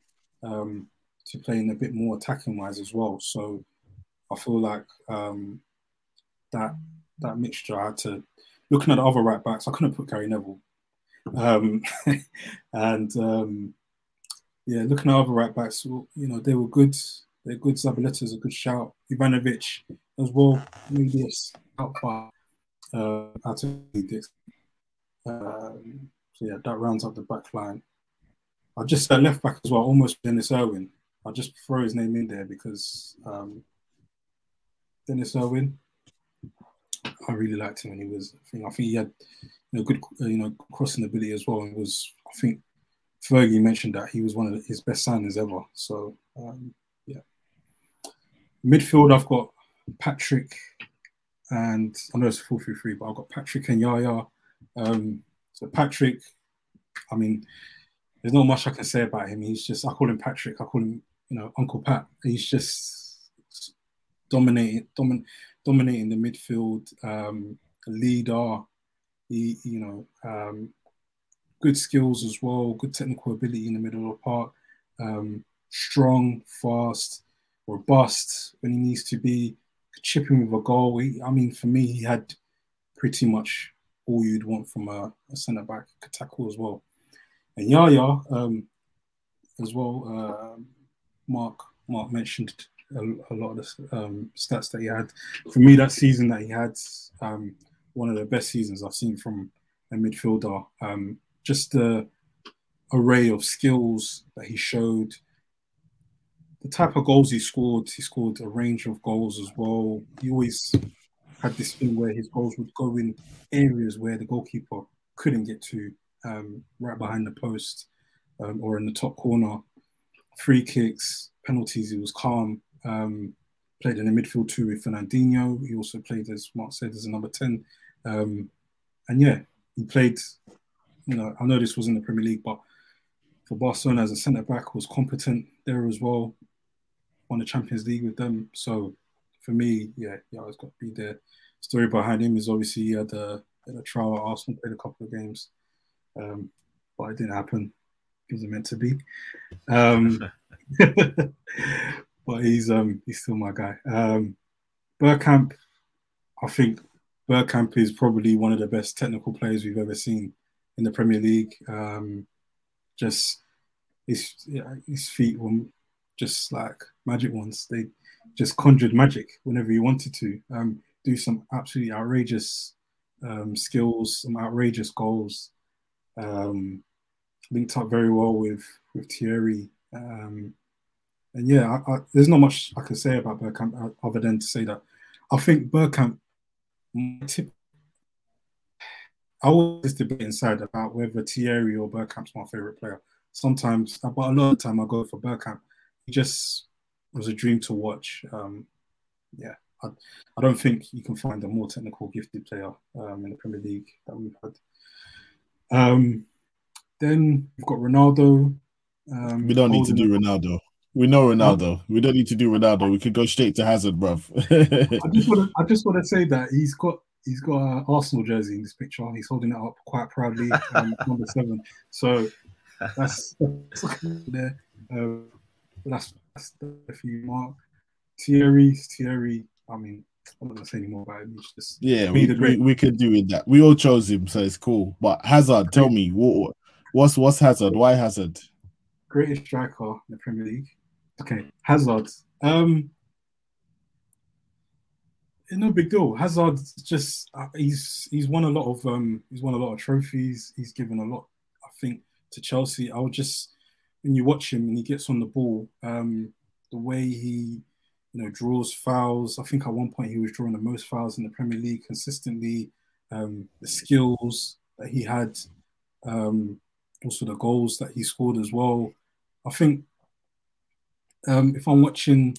um, to playing a bit more attacking wise as well. So I feel like um, that that mixture. I had to looking at the other right backs. I couldn't put Gary Neville, um, [LAUGHS] and um, yeah, looking at other right backs, you know, they were good. They're good. Zabaleta's a good shout. Ivanovic as well. Maybe it's out far. Uh, of um, so yeah, that rounds up the back line. I just said left back as well, almost Denis Irwin. I'll just throw his name in there because um, Denis Irwin, I really liked him when he was. I think I think he had you know good uh, you know crossing ability as well. It was I think Fergie mentioned that he was one of his best signings ever. So um, yeah, midfield I've got Patrick and I know it's four three three, but I've got Patrick and Yaya. Um, so Patrick, I mean, there's not much I can say about him. He's just I call him Patrick. I call him you know Uncle Pat. He's just dominating, domin, dominating the midfield, um, leader. He, you know, um, good skills as well, good technical ability in the middle of the park. Um, strong, fast, robust when he needs to be. Chipping with a goal. He, I mean, for me, he had pretty much all you'd want from a, a centre back. Could tackle as well. And Yaya, um, as well. Uh, Mark Mark mentioned a, a lot of the um, stats that he had. For me, that season that he had, um, one of the best seasons I've seen from a midfielder. Um, just the array of skills that he showed, the type of goals he scored. He scored a range of goals as well. He always had this thing where his goals would go in areas where the goalkeeper couldn't get to, um, right behind the post um, or in the top corner. Free kicks, penalties, he was calm. Um, played in the midfield too with Fernandinho. He also played, as Mark said, as a number 10. Um, and yeah, he played, you know, I know this was in the Premier League, but for Barcelona as a centre back was competent there as well. Won the Champions League with them. So for me, yeah, yeah, it's got to be there. Story behind him is obviously he had a, had a trial at Arsenal, played a couple of games, um, but it didn't happen. Was meant to be. Um, [LAUGHS] but he's um he's still my guy. Um, Bergkamp, I think Bergkamp is probably one of the best technical players we've ever seen in the Premier League. Um, just his his feet were just like magic ones. They just conjured magic whenever he wanted to. Um, do some absolutely outrageous um, skills, some outrageous goals. Um, linked up very well with with Thierry. Um, and yeah, I, I, there's not much I can say about Bergkamp uh, other than to say that I think Bergkamp. I always debate inside about whether Thierry or Bergkamp's my favorite player. Sometimes, but a lot of the time I go for Bergkamp. He just was a dream to watch. Um, yeah, I, I, don't think you can find a more technical, gifted player um, in the Premier League that we've had. Um, then we've got Ronaldo. Um, we don't need to do Ronaldo. We know Ronaldo. We don't need to do Ronaldo. We could go straight to Hazard, bruv. I just want to. I just want to say that he's got he's got an Arsenal jersey in this picture. He's holding it up quite proudly, um, [LAUGHS] number seven. So that's, that's there. Uh, that's that's the few mark. Thierry, Thierry. I mean, I'm not gonna say any more about him. He's just yeah. We, we, we could do with that. We all chose him, so it's cool. But Hazard, tell me what what's what's Hazard? Why Hazard? Greatest striker in the Premier League. Okay, Hazard. Um, no big deal. Hazard just uh, he's he's won a lot of um he's won a lot of trophies. He's given a lot, I think, to Chelsea. I'll just when you watch him and he gets on the ball, um, the way he you know draws fouls. I think at one point he was drawing the most fouls in the Premier League consistently. Um, the skills that he had, um, also the goals that he scored as well. I think um, if I'm watching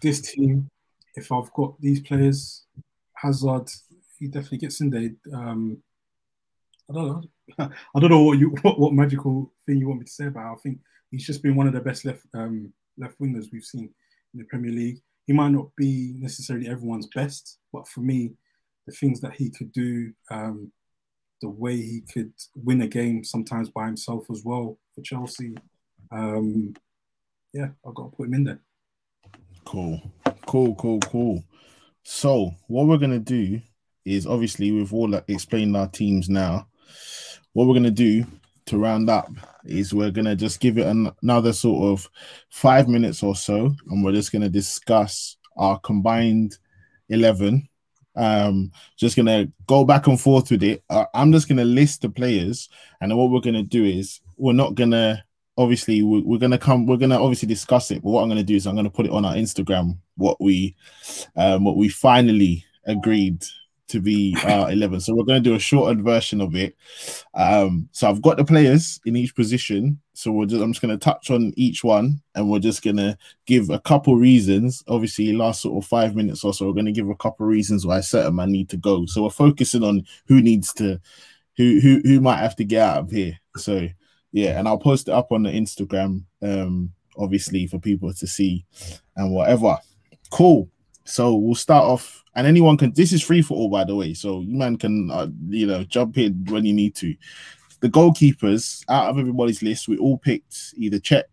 this team, if I've got these players, Hazard, he definitely gets in there. Um, I don't know. [LAUGHS] I don't know what you what, [LAUGHS] what, magical thing you want me to say about. I think he's just been one of the best left um, left wingers we've seen in the Premier League. He might not be necessarily everyone's best, but for me, the things that he could do, um, the way he could win a game sometimes by himself as well for Chelsea, um, yeah, I've got to put him in there. Cool, cool, cool, cool. So what we're gonna do is obviously we've all explained our teams now. What we're gonna do to round up is we're gonna just give it an, another sort of five minutes or so, and we're just gonna discuss our combined eleven. Um, just gonna go back and forth with it. Uh, I'm just gonna list the players, and then what we're gonna do is we're not gonna obviously we're, we're, gonna come we're gonna obviously discuss it but what i'm gonna do is i'm gonna put it on our instagram what we um what we finally agreed to be uh 11 so we're going to do a shortened version of it. Um so i've got the players in each position. So we're just i'm just going to touch on each one and we're just going to give a couple reasons. Obviously last sort of five minutes or so. We're going to give a couple reasons why certain man need to go. So we're focusing on who needs to who who who might have to get out of here. So yeah, and I'll post it up on the Instagram, um, obviously for people to see and whatever. Cool. So we'll start off, and anyone can. This is free for all, by the way. So you man can, uh, you know, jump in when you need to. The goalkeepers out of everybody's list, we all picked either Cech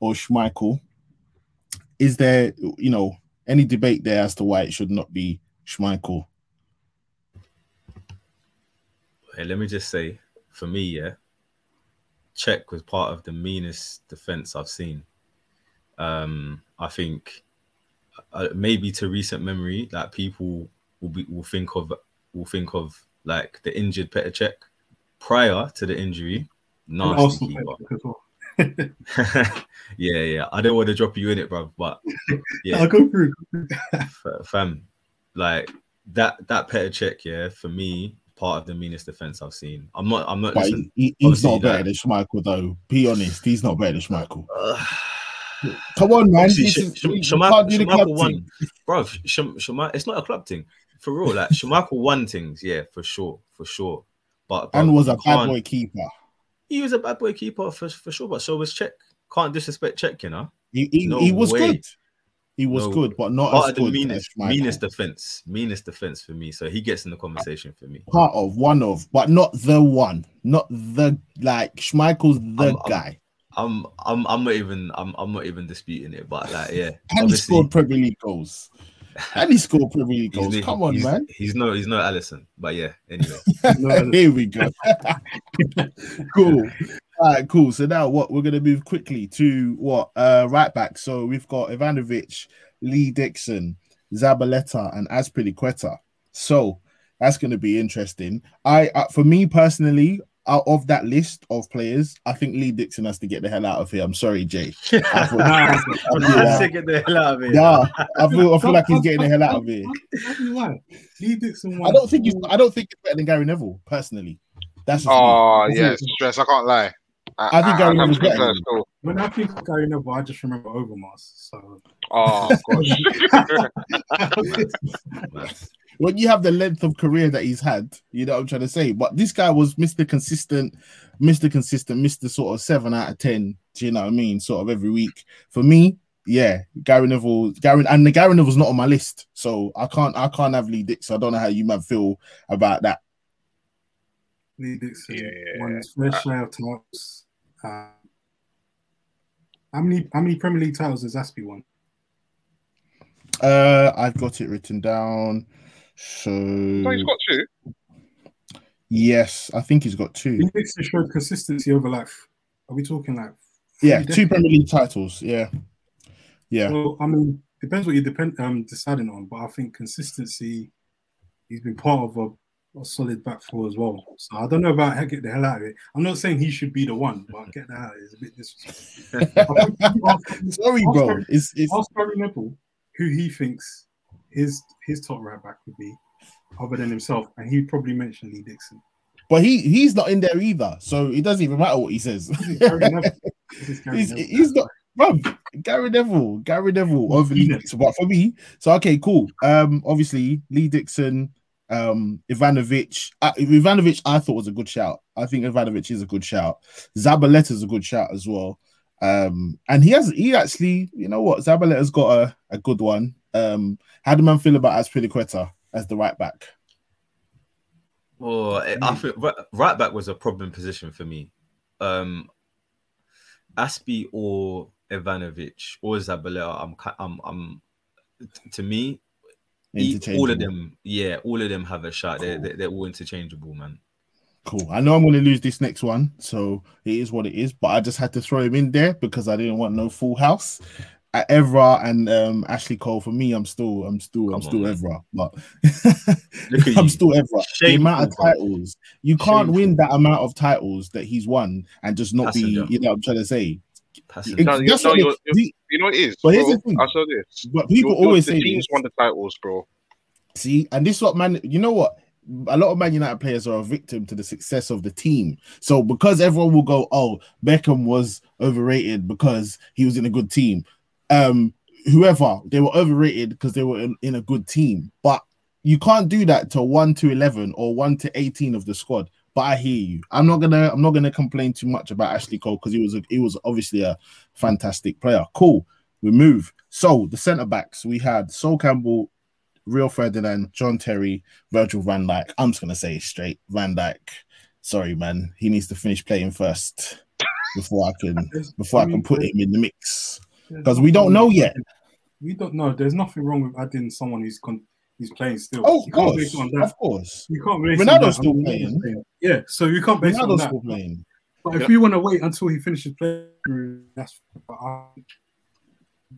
or Schmeichel. Is there, you know, any debate there as to why it should not be Schmeichel? Hey, let me just say, for me, yeah, Cech was part of the meanest defense I've seen. Um, I think uh, maybe to recent memory, like people will be will think of will think of like the injured Petr Cech prior to the injury. Nasty [LAUGHS] yeah, yeah. I don't want to drop you in it, bro, but [LAUGHS] yeah, I'll go through. [LAUGHS] fam, like that that Petr Cech, yeah, for me, part of the meanest defense I've seen. I'm not. I'm not. Listen, he, he's not better than Schmeichel, though. Be honest, he's not better than Schmeichel. Come on, man. Won, bro. It's not a club thing for real. Like Schmeichel won things, yeah, for sure, for sure. But bro, and was a bad boy keeper. He was a bad boy keeper for, for sure. But so was Cech. Can't disrespect Cech, you know. He, he, no he was way. good. He was no, good, but not part as of the meanest, meanest defense, meanest defense for me. So he gets in the conversation for me. Part of one of, but not the one, not the like Schmeichel's the I'm, guy. I'm, I'm, I'm not even, I'm, I'm not even disputing it. But like, yeah, [LAUGHS] [LAUGHS] and he scored Premier League goals. And he scored Premier League goals. Come on, he's, man. He's no, he's no Alisson, but yeah. Anyway, [LAUGHS] here we go. cool. All right, cool. So now what we're gonna move quickly to what uh right back. So we've got Ivanovic, Lee Dixon, Zabaleta, and Azpilicueta. So that's gonna be interesting. I uh, for me personally, out of that list of players, I think Lee Dixon has to get the hell out of here. I'm sorry, Jay. I thought, [LAUGHS] I feel, [LAUGHS] get the hell out of here. Yeah, I feel I feel like he's getting the hell out of here. [LAUGHS] Lee Dixon. I don't think he's. I don't think he's better than Gary Neville personally. That's oh yeah, stress. I can't lie. I, I think Gary Neville's better. When I think Gary Neville, I just remember Overmars. So. Oh gosh. When you have the length of career that he's had, you know what I'm trying to say. But this guy was Mr. Consistent, Mr. Consistent, Mr. Sort of seven out of ten. Do you know what I mean? Sort of every week. For me, yeah, Gary Neville, Gary, and the Gary Neville's not on my list, so I can't, I can't have Lee Dixon. I don't know how you might feel about that. Lee Dixon, yeah. one first share of tops. Uh, how many how many Premier League titles has Aspie won? Uh, I've got it written down. So, so he's got two. Yes, I think he's got two. He needs to show consistency over life. Are we talking like? Yeah, two Premier League titles. Yeah, yeah. Well, I mean, depends what you're depend um deciding on, but I think consistency. He's been part of a, a solid back four as well. So I don't know about how get the hell out of it. I'm not saying he should be the one, but get that out is a bit disrespectful. [LAUGHS] Sorry, bro. It's it's Ask Gary Neville who he thinks his his top right back would be, other than himself, and he'd probably mention Lee Dixon. but he he's not in there either, so it doesn't even matter what he says. This is Gary Neville. [LAUGHS] Gary he's, not. Bro, Gary Neville, Gary Neville over Lee Dixon. But for me, so okay, cool. Um, obviously Lee Dixon, um, Ivanovic. Uh, Ivanovic, I thought was a good shout. I think Ivanovic is a good shout. Zabaleta's a good shout as well. Um, and he has he actually, you know what, Zabaleta's got a, a good one. Um, how do man feel about Azpilicueta as the right back? Well, I- I think right, right back was a problem position for me. Um, Aspie or Ivanovic or Zabaleta, I'm, I'm, I'm, to me, all of them, yeah, all of them have a shot. They're, they're, they're all interchangeable, man. Cool. I know I'm going to lose this next one, so it is what it is. But I just had to throw him in there because I didn't want no full house. At Evra and um, Ashley Cole, for me, I'm still, I'm still, I'm still on, Evra, but Look at [LAUGHS] I'm you. still Evra. The amount of Shameful, bro. titles you can't Shameful. win that amount of titles that he's won and just not Passenger. be, you know, what I'm trying to say. Passenger. No, you- no, you're- you're- You know what it is. But here's the thing. I'll say this. but people Your- your- always say teams this. won the titles, bro. See, and this is what man, you know what? A lot of Man United players are a victim to the success of the team. So because everyone will go, oh, Beckham was overrated because he was in a good team. Um, whoever they were overrated because they were in, in a good team. But you can't do that to one to eleven or one to eighteen of the squad. But I hear you. I'm not gonna I'm not gonna complain too much about Ashley Cole because he was a, he was obviously a fantastic player. Cool. We move. So the centre backs we had Sol Campbell, Rio Ferdinand, John Terry, Virgil van Dijk. I'm just gonna say straight, Van Dijk. Sorry, man. He needs to finish playing first before I can [LAUGHS] before I can put him in the mix. Because we don't know yet. We don't know. There's nothing wrong with adding someone who's con- who's playing still. Oh, of course, on that. of course. You can't base it on Ronaldo's that. still I playing. Yeah, so you can't base it on Ronaldo's that. still playing. But if you want to wait until he finishes playing, that's but I,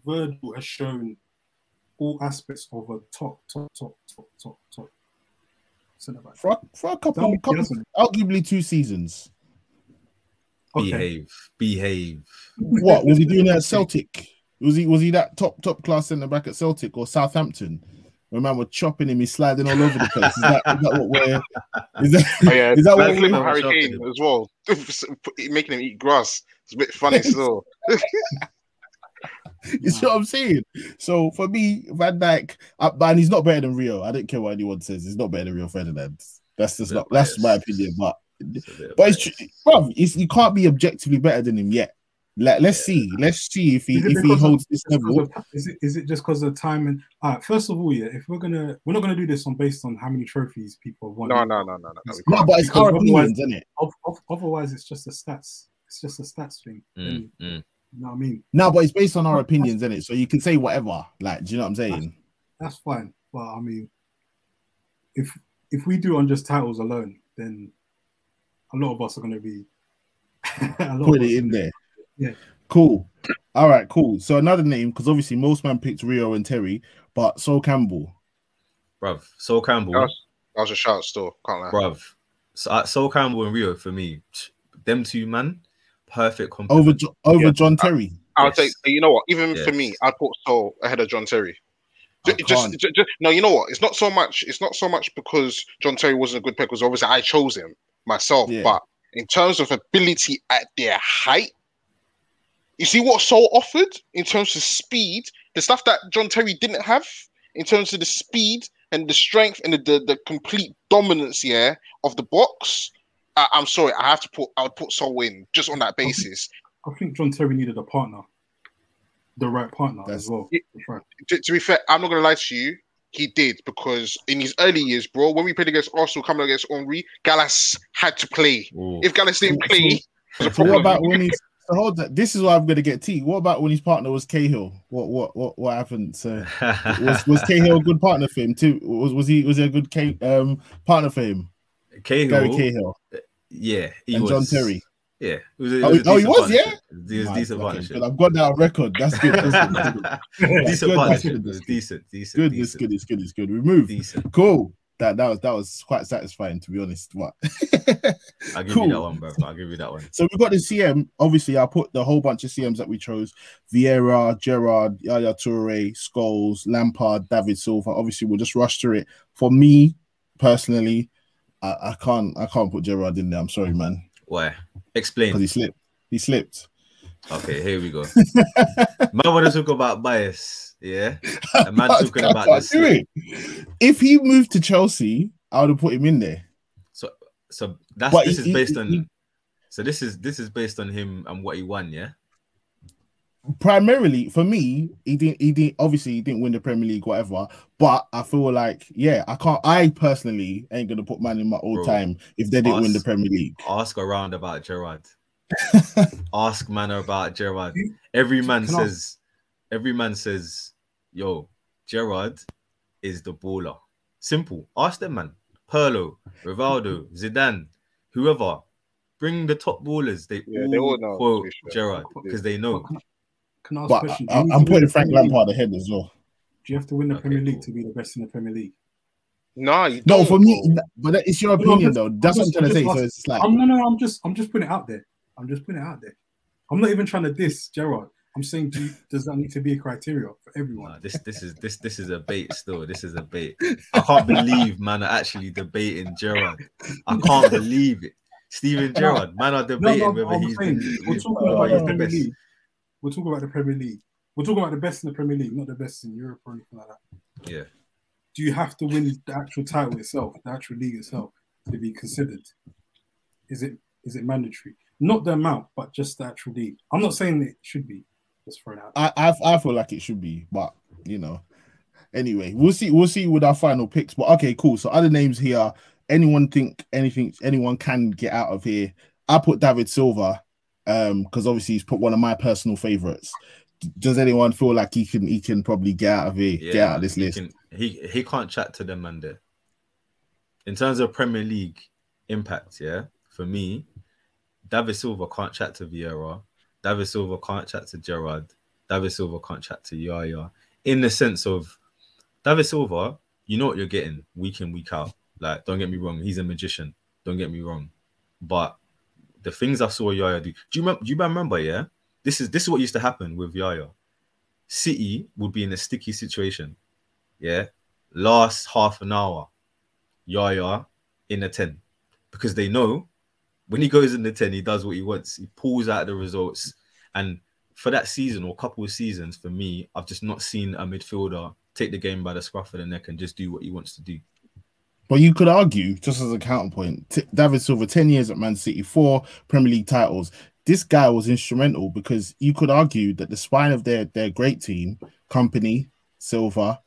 Virgil has shown all aspects of a top, top, top, top, top, top centre back. For, a- for a couple, couple arguably two seasons. Okay, Behave, behave. What was he doing at Celtic? Was he was he that top top class centre back at Celtic or Southampton? When man was chopping him, he's sliding all over the place. Is that, is that what we're? Is that, Oh, yeah, is that what we're? Harry Kane as well, [LAUGHS] making him eat grass. It's a bit funny still. [LAUGHS] You see what I'm saying? So for me, Van Dijk, uh, and he's not better than Rio. I don't care what anyone says. He's not better than Rio Ferdinand. That's just not. That's my opinion. But It's a bit of but it's bias. bro. It's, you can't be objectively better than him yet. Like, let's see. Let's see if he if he because of- holds this level. of- is it is it just because of time and all right, first of all, yeah, if we're gonna we're not gonna do this on based on how many trophies people have won. No, no, no, no, no. no No, but it's Because our otherwise- opinions, isn't it? Of, of, otherwise, it's just a stats. It's just a stats thing. Mm, And, mm. you know what I mean? No, but it's based on our opinions, isn't it? So you can say whatever. Like, do you know what I'm saying? That's fine. But I mean, if if we do on just titles alone, then a lot of us are gonna be [LAUGHS] a Put it in there. Yeah. Cool. All right, cool. So another name, because obviously most man picked Rio and Terry, but Sol Campbell. bruv. Sol Campbell, That was, that was a shout still. Can't lie. bruv. So, uh, Sol Campbell and Rio for me, them two man, perfect over. Jo- over Yeah. John Terry. I'll Yes. take. You know what? Even for me, I put Sol ahead of John Terry. I Ju- Just, can't. ju- ju- no, you know what? It's not so much. It's not so much because John Terry wasn't a good pick. Because obviously I chose him myself. Yeah. But in terms of ability at their height, you see what Sol offered in terms of speed, the stuff that John Terry didn't have in terms of the speed and the strength and the the, the complete dominance here of the box. I, I'm sorry, I have to put. I would put Sol in just on that basis. I think John Terry needed a partner, the right partner That's- as well. Yeah. That's right. to, to be fair, I'm not gonna lie to you. He did because in his early years, bro, when we played against Arsenal, coming against Henry, Gallas had to play. Ooh. If Gallas didn't play, it was a So what about when he's so hold that? This is what I'm gonna get T. What about when his partner was Cahill? What what what what happened? So was was Cahill a good partner for him too? Was was he was he a good K, um partner for him? Gary Cahill, Cahill yeah, he and was. John Terry. Yeah, it was, it Oh, was oh, he decent was, yeah? partnership. It was a decent okay, partnership. good. I've got that record. That's good. That's good. That's good. [LAUGHS] decent good, partnership. that's good, was that's decent, decent, Good. It's good. It's good. It's good. We moved. decent. Cool. That that was that was quite satisfying to be honest. But [LAUGHS] I'll give Cool. you that one, bro. I'll give you that one. so we got the CM. Obviously, I put the whole bunch of CMs that we chose: Vieira, Gerrard, Yaya Toure, Scholes, Lampard, David Silva. Obviously, we'll just rush through it. For me personally, I, I can't I can't put Gerrard in there. I'm sorry, man, Why? because Explain. he slipped. He slipped. Okay, here we go. [LAUGHS] Man, want to talk about bias? Yeah. A man I [LAUGHS] talking can't- about this. If he moved to Chelsea, I would have put him in there. So, so that's But this he- is based he- on. he- so this is this is based on him and what he won. Yeah. Primarily for me, he didn't. He didn't. Obviously, he didn't win the Premier League, whatever. But I feel like, yeah, I can't. I personally ain't gonna put man in my all time if they didn't win the Premier League. Ask around about Gerrard. [LAUGHS] Ask man about Gerrard. Every man Can I- says. Every man says, "Yo, Gerrard is the baller." Simple. Ask them, man. Pirlo, Rivaldo, Zidane, whoever. Bring the top ballers. They Yeah, all, they all know, quote be fair. Gerrard because they know. Can I, can I ask a But question? Do I, you need I'm putting Frank Lampard ahead as well. Do you have to win the Okay, Premier League cool. to be the best in the Premier League? No, you No, don't, for me, but that- it's your No, opinion just- though. That's I'm what I'm trying to I'm say. just So it's like, I'm no, no. I'm just, I'm just putting it out there. I'm just putting it out there. I'm not even trying to diss Gerrard. I'm saying, do you, does that need to be a criteria for everyone? Nah, this this is this this is a bait still. This is a bait. I can't believe man are actually debating Gerrard. I can't believe it. Steven Gerrard, man are debating no, whether I'm he's saying, the, we're talking about uh, yeah. the the Premier best. League. We're talking about the Premier League. We're talking about the best in the Premier League, not the best in Europe or anything like that. Yeah. Do you have to win the actual title itself, the actual league itself, to be considered? Is it is it mandatory? Not the amount, but just the actual league. I'm not saying it should be. Just throw it out. I, I I feel like it should be, but you know. Anyway, we'll see. We'll see with our final picks. But okay, cool. So other names here. Anyone think anything? Anyone can get out of here? I put David Silva, um, because obviously he's put one of my personal favorites. Does anyone feel like he can he can probably get out of here, Yeah, get out of this he list? Can, he he can't chat to them man there. In terms of Premier League impact, yeah, for me, David Silva can't chat to Vieira. David Silva can't chat to Gerrard. David Silva can't chat to Yaya. In the sense of David Silva, you know what you're getting week in, week out. Like, don't get me wrong, he's a magician. Don't get me wrong. But the things I saw Yaya do. Do you remember do you remember, yeah? This is this is what used to happen with Yaya. City would be in a sticky situation. Yeah. Last half an hour, Yaya in a 10. Because they know when he goes in the 10, he does what he wants. He pulls out the results. And for that season or couple of seasons, for me, I've just not seen a midfielder take the game by the scruff of the neck and just do what he wants to do. But you could argue, just as a counterpoint, T- David Silva, 10 years at Man City, four Premier League titles. This guy was instrumental because you could argue that the spine of their, their great team, Kompany, Silva,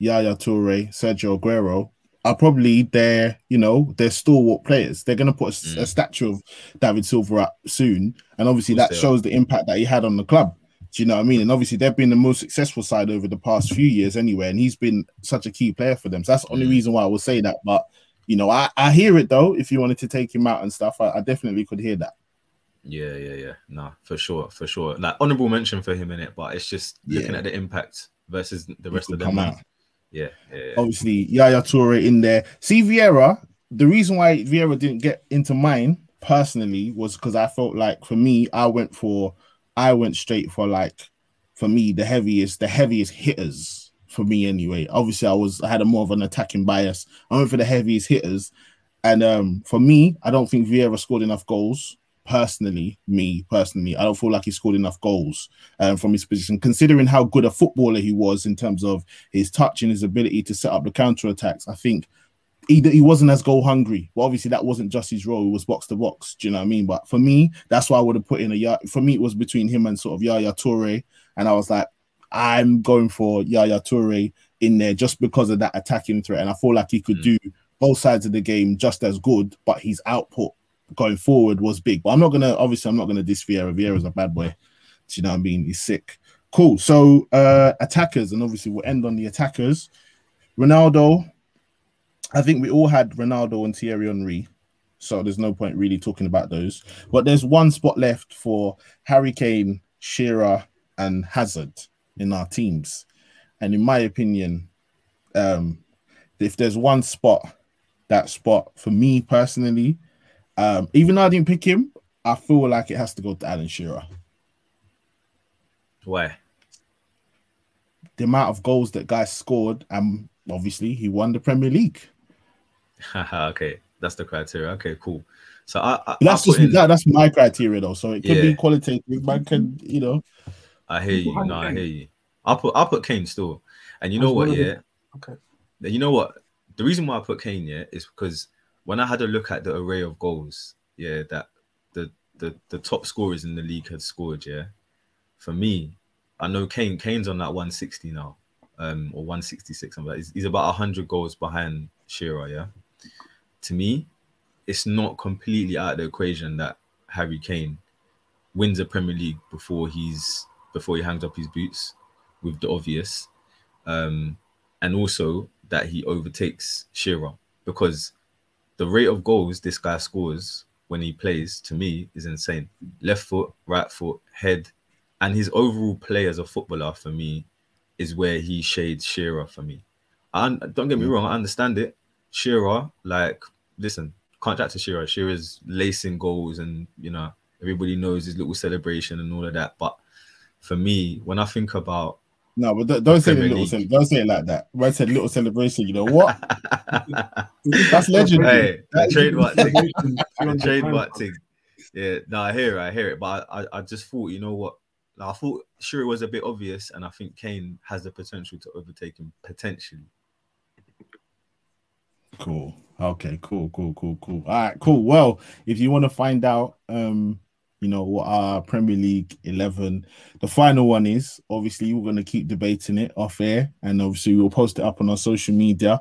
Yaya Toure, Sergio Aguero, are probably their, you know, their stalwart players. They're going to put a, Mm. statue of David Silva up soon. And obviously that shows the impact that he had on the club. Do you know what I mean? And obviously they've been the most successful side over the past few years anyway. And he's been such a key player for them. So that's the only Mm. reason why I will say that. But you know, I, I hear it though. If you wanted to take him out and stuff, I, I definitely could hear that. Yeah, yeah, yeah. No, for sure, for sure. Like honorable mention for him in it, but it's just looking Yeah. at the impact versus the rest of them. come out. Yeah, yeah, yeah. Obviously, Yaya Toure in there. See Vieira. The reason why Vieira didn't get into mine personally was because I felt like for me, I went for, I went straight for like, for me the heaviest, the heaviest hitters for me anyway. Obviously, I was I had a more of an attacking bias. I went for the heaviest hitters, and um for me, I don't think Vieira scored enough goals. Personally, me personally, I don't feel like he scored enough goals um, from his position, considering how good a footballer he was in terms of his touch and his ability to set up the counter attacks. I think he, he wasn't as goal hungry. But obviously, that wasn't just his role. It was box to box. Do you know what I mean? But for me, that's why I would have put in a For me, it was between him and sort of Yaya Toure. And I was like, I'm going for Yaya Toure in there just because of that attacking threat. And I feel like he could Mm. do both sides of the game just as good, but his output going forward was big. But I'm not gonna obviously I'm not gonna diss Vieira. Vieira's a bad boy. Do you know what I mean? He's sick. Cool. So uh attackers, and obviously we'll end on the attackers. Ronaldo. I think we all had Ronaldo and Thierry Henry. so there's no point really talking about those. But there's one spot left for Harry Kane, Shearer, and Hazard in our teams. And in my opinion, um, if there's one spot, that spot for me personally, um, even though I didn't pick him, I feel like it has to go to Alan Shearer. Why? The amount of goals that guy scored, and obviously he won the Premier League. [LAUGHS] okay, that's the criteria. Okay, cool. So I, I that's I just in, that, that's my criteria though. So it could Yeah. be qualitative, man can you know. I hear you. No, I hear you. I'll put I'll put Kane still. And you know what? one of the- Yeah, Okay. you know what? The reason why I put Kane, yeah, is because when I had a look at the array of goals, yeah, that the the the top scorers in the league had scored, yeah. For me, I know Kane. Kane's on that 160 now, um, or 166. Something like. He's, he's about 100 goals behind Shearer, yeah. To me, it's not completely out of the equation that Harry Kane wins a Premier League before he's before he hangs up his boots, with the obvious, um, and also that he overtakes Shearer because the rate of goals this guy scores when he plays to me is insane. Left foot, right foot, head, and his overall play as a footballer for me is where he shades Shearer for me. And don't get me wrong, I understand it. Shearer, like, listen, can't chat to Shearer. Shearer's lacing goals, and you know everybody knows his little celebration and all of that. But for me, when I think about No, but don't, don't say the little don't say it like that. When I said little celebration, you know what? [LAUGHS] That's legendary. hey, the trademark thing. 200 [LAUGHS] trademark thing. Yeah, no, I hear it, I hear it. But I, I, I just thought, you know what? Like, I thought sure it was a bit obvious, and I think Kane has the potential to overtake him potentially. Cool. Okay, cool, cool, cool, cool. All right, cool. Well, if you want to find out um, you know, what our Premier League 11, the final one is, obviously we're gonna keep debating it off air, and obviously we'll post it up on our social media.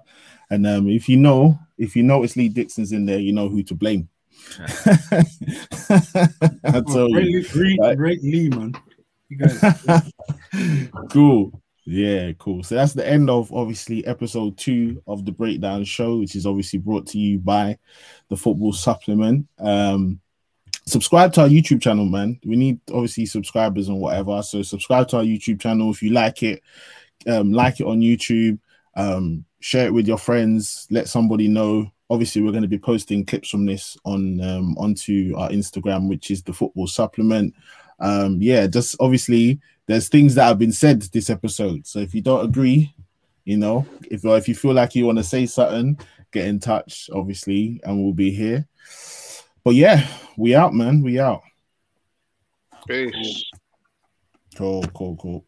And um, if you know, if you notice Lee Dixon's in there, you know who to blame. [LAUGHS] I Oh, tell great, you. Great, Right. great Lee, man. You guys, [LAUGHS] cool. Yeah, cool. So that's the end of obviously episode two of the breakdown show, which is obviously brought to you by the football supplement. Um, subscribe to our YouTube channel, man. We need obviously subscribers and whatever. So subscribe to our YouTube channel if you like it. Um, like it on YouTube. Um, share it with your friends. Let somebody know. Obviously, we're going to be posting clips from this on um, onto our Instagram, which is the football supplement. Um, yeah, just obviously there's things that have been said this episode. So if you don't agree, you know, if or if you feel like you want to say something, get in touch, obviously, and we'll be here. But yeah, we out, man. We out. Peace. Cool, cool, cool.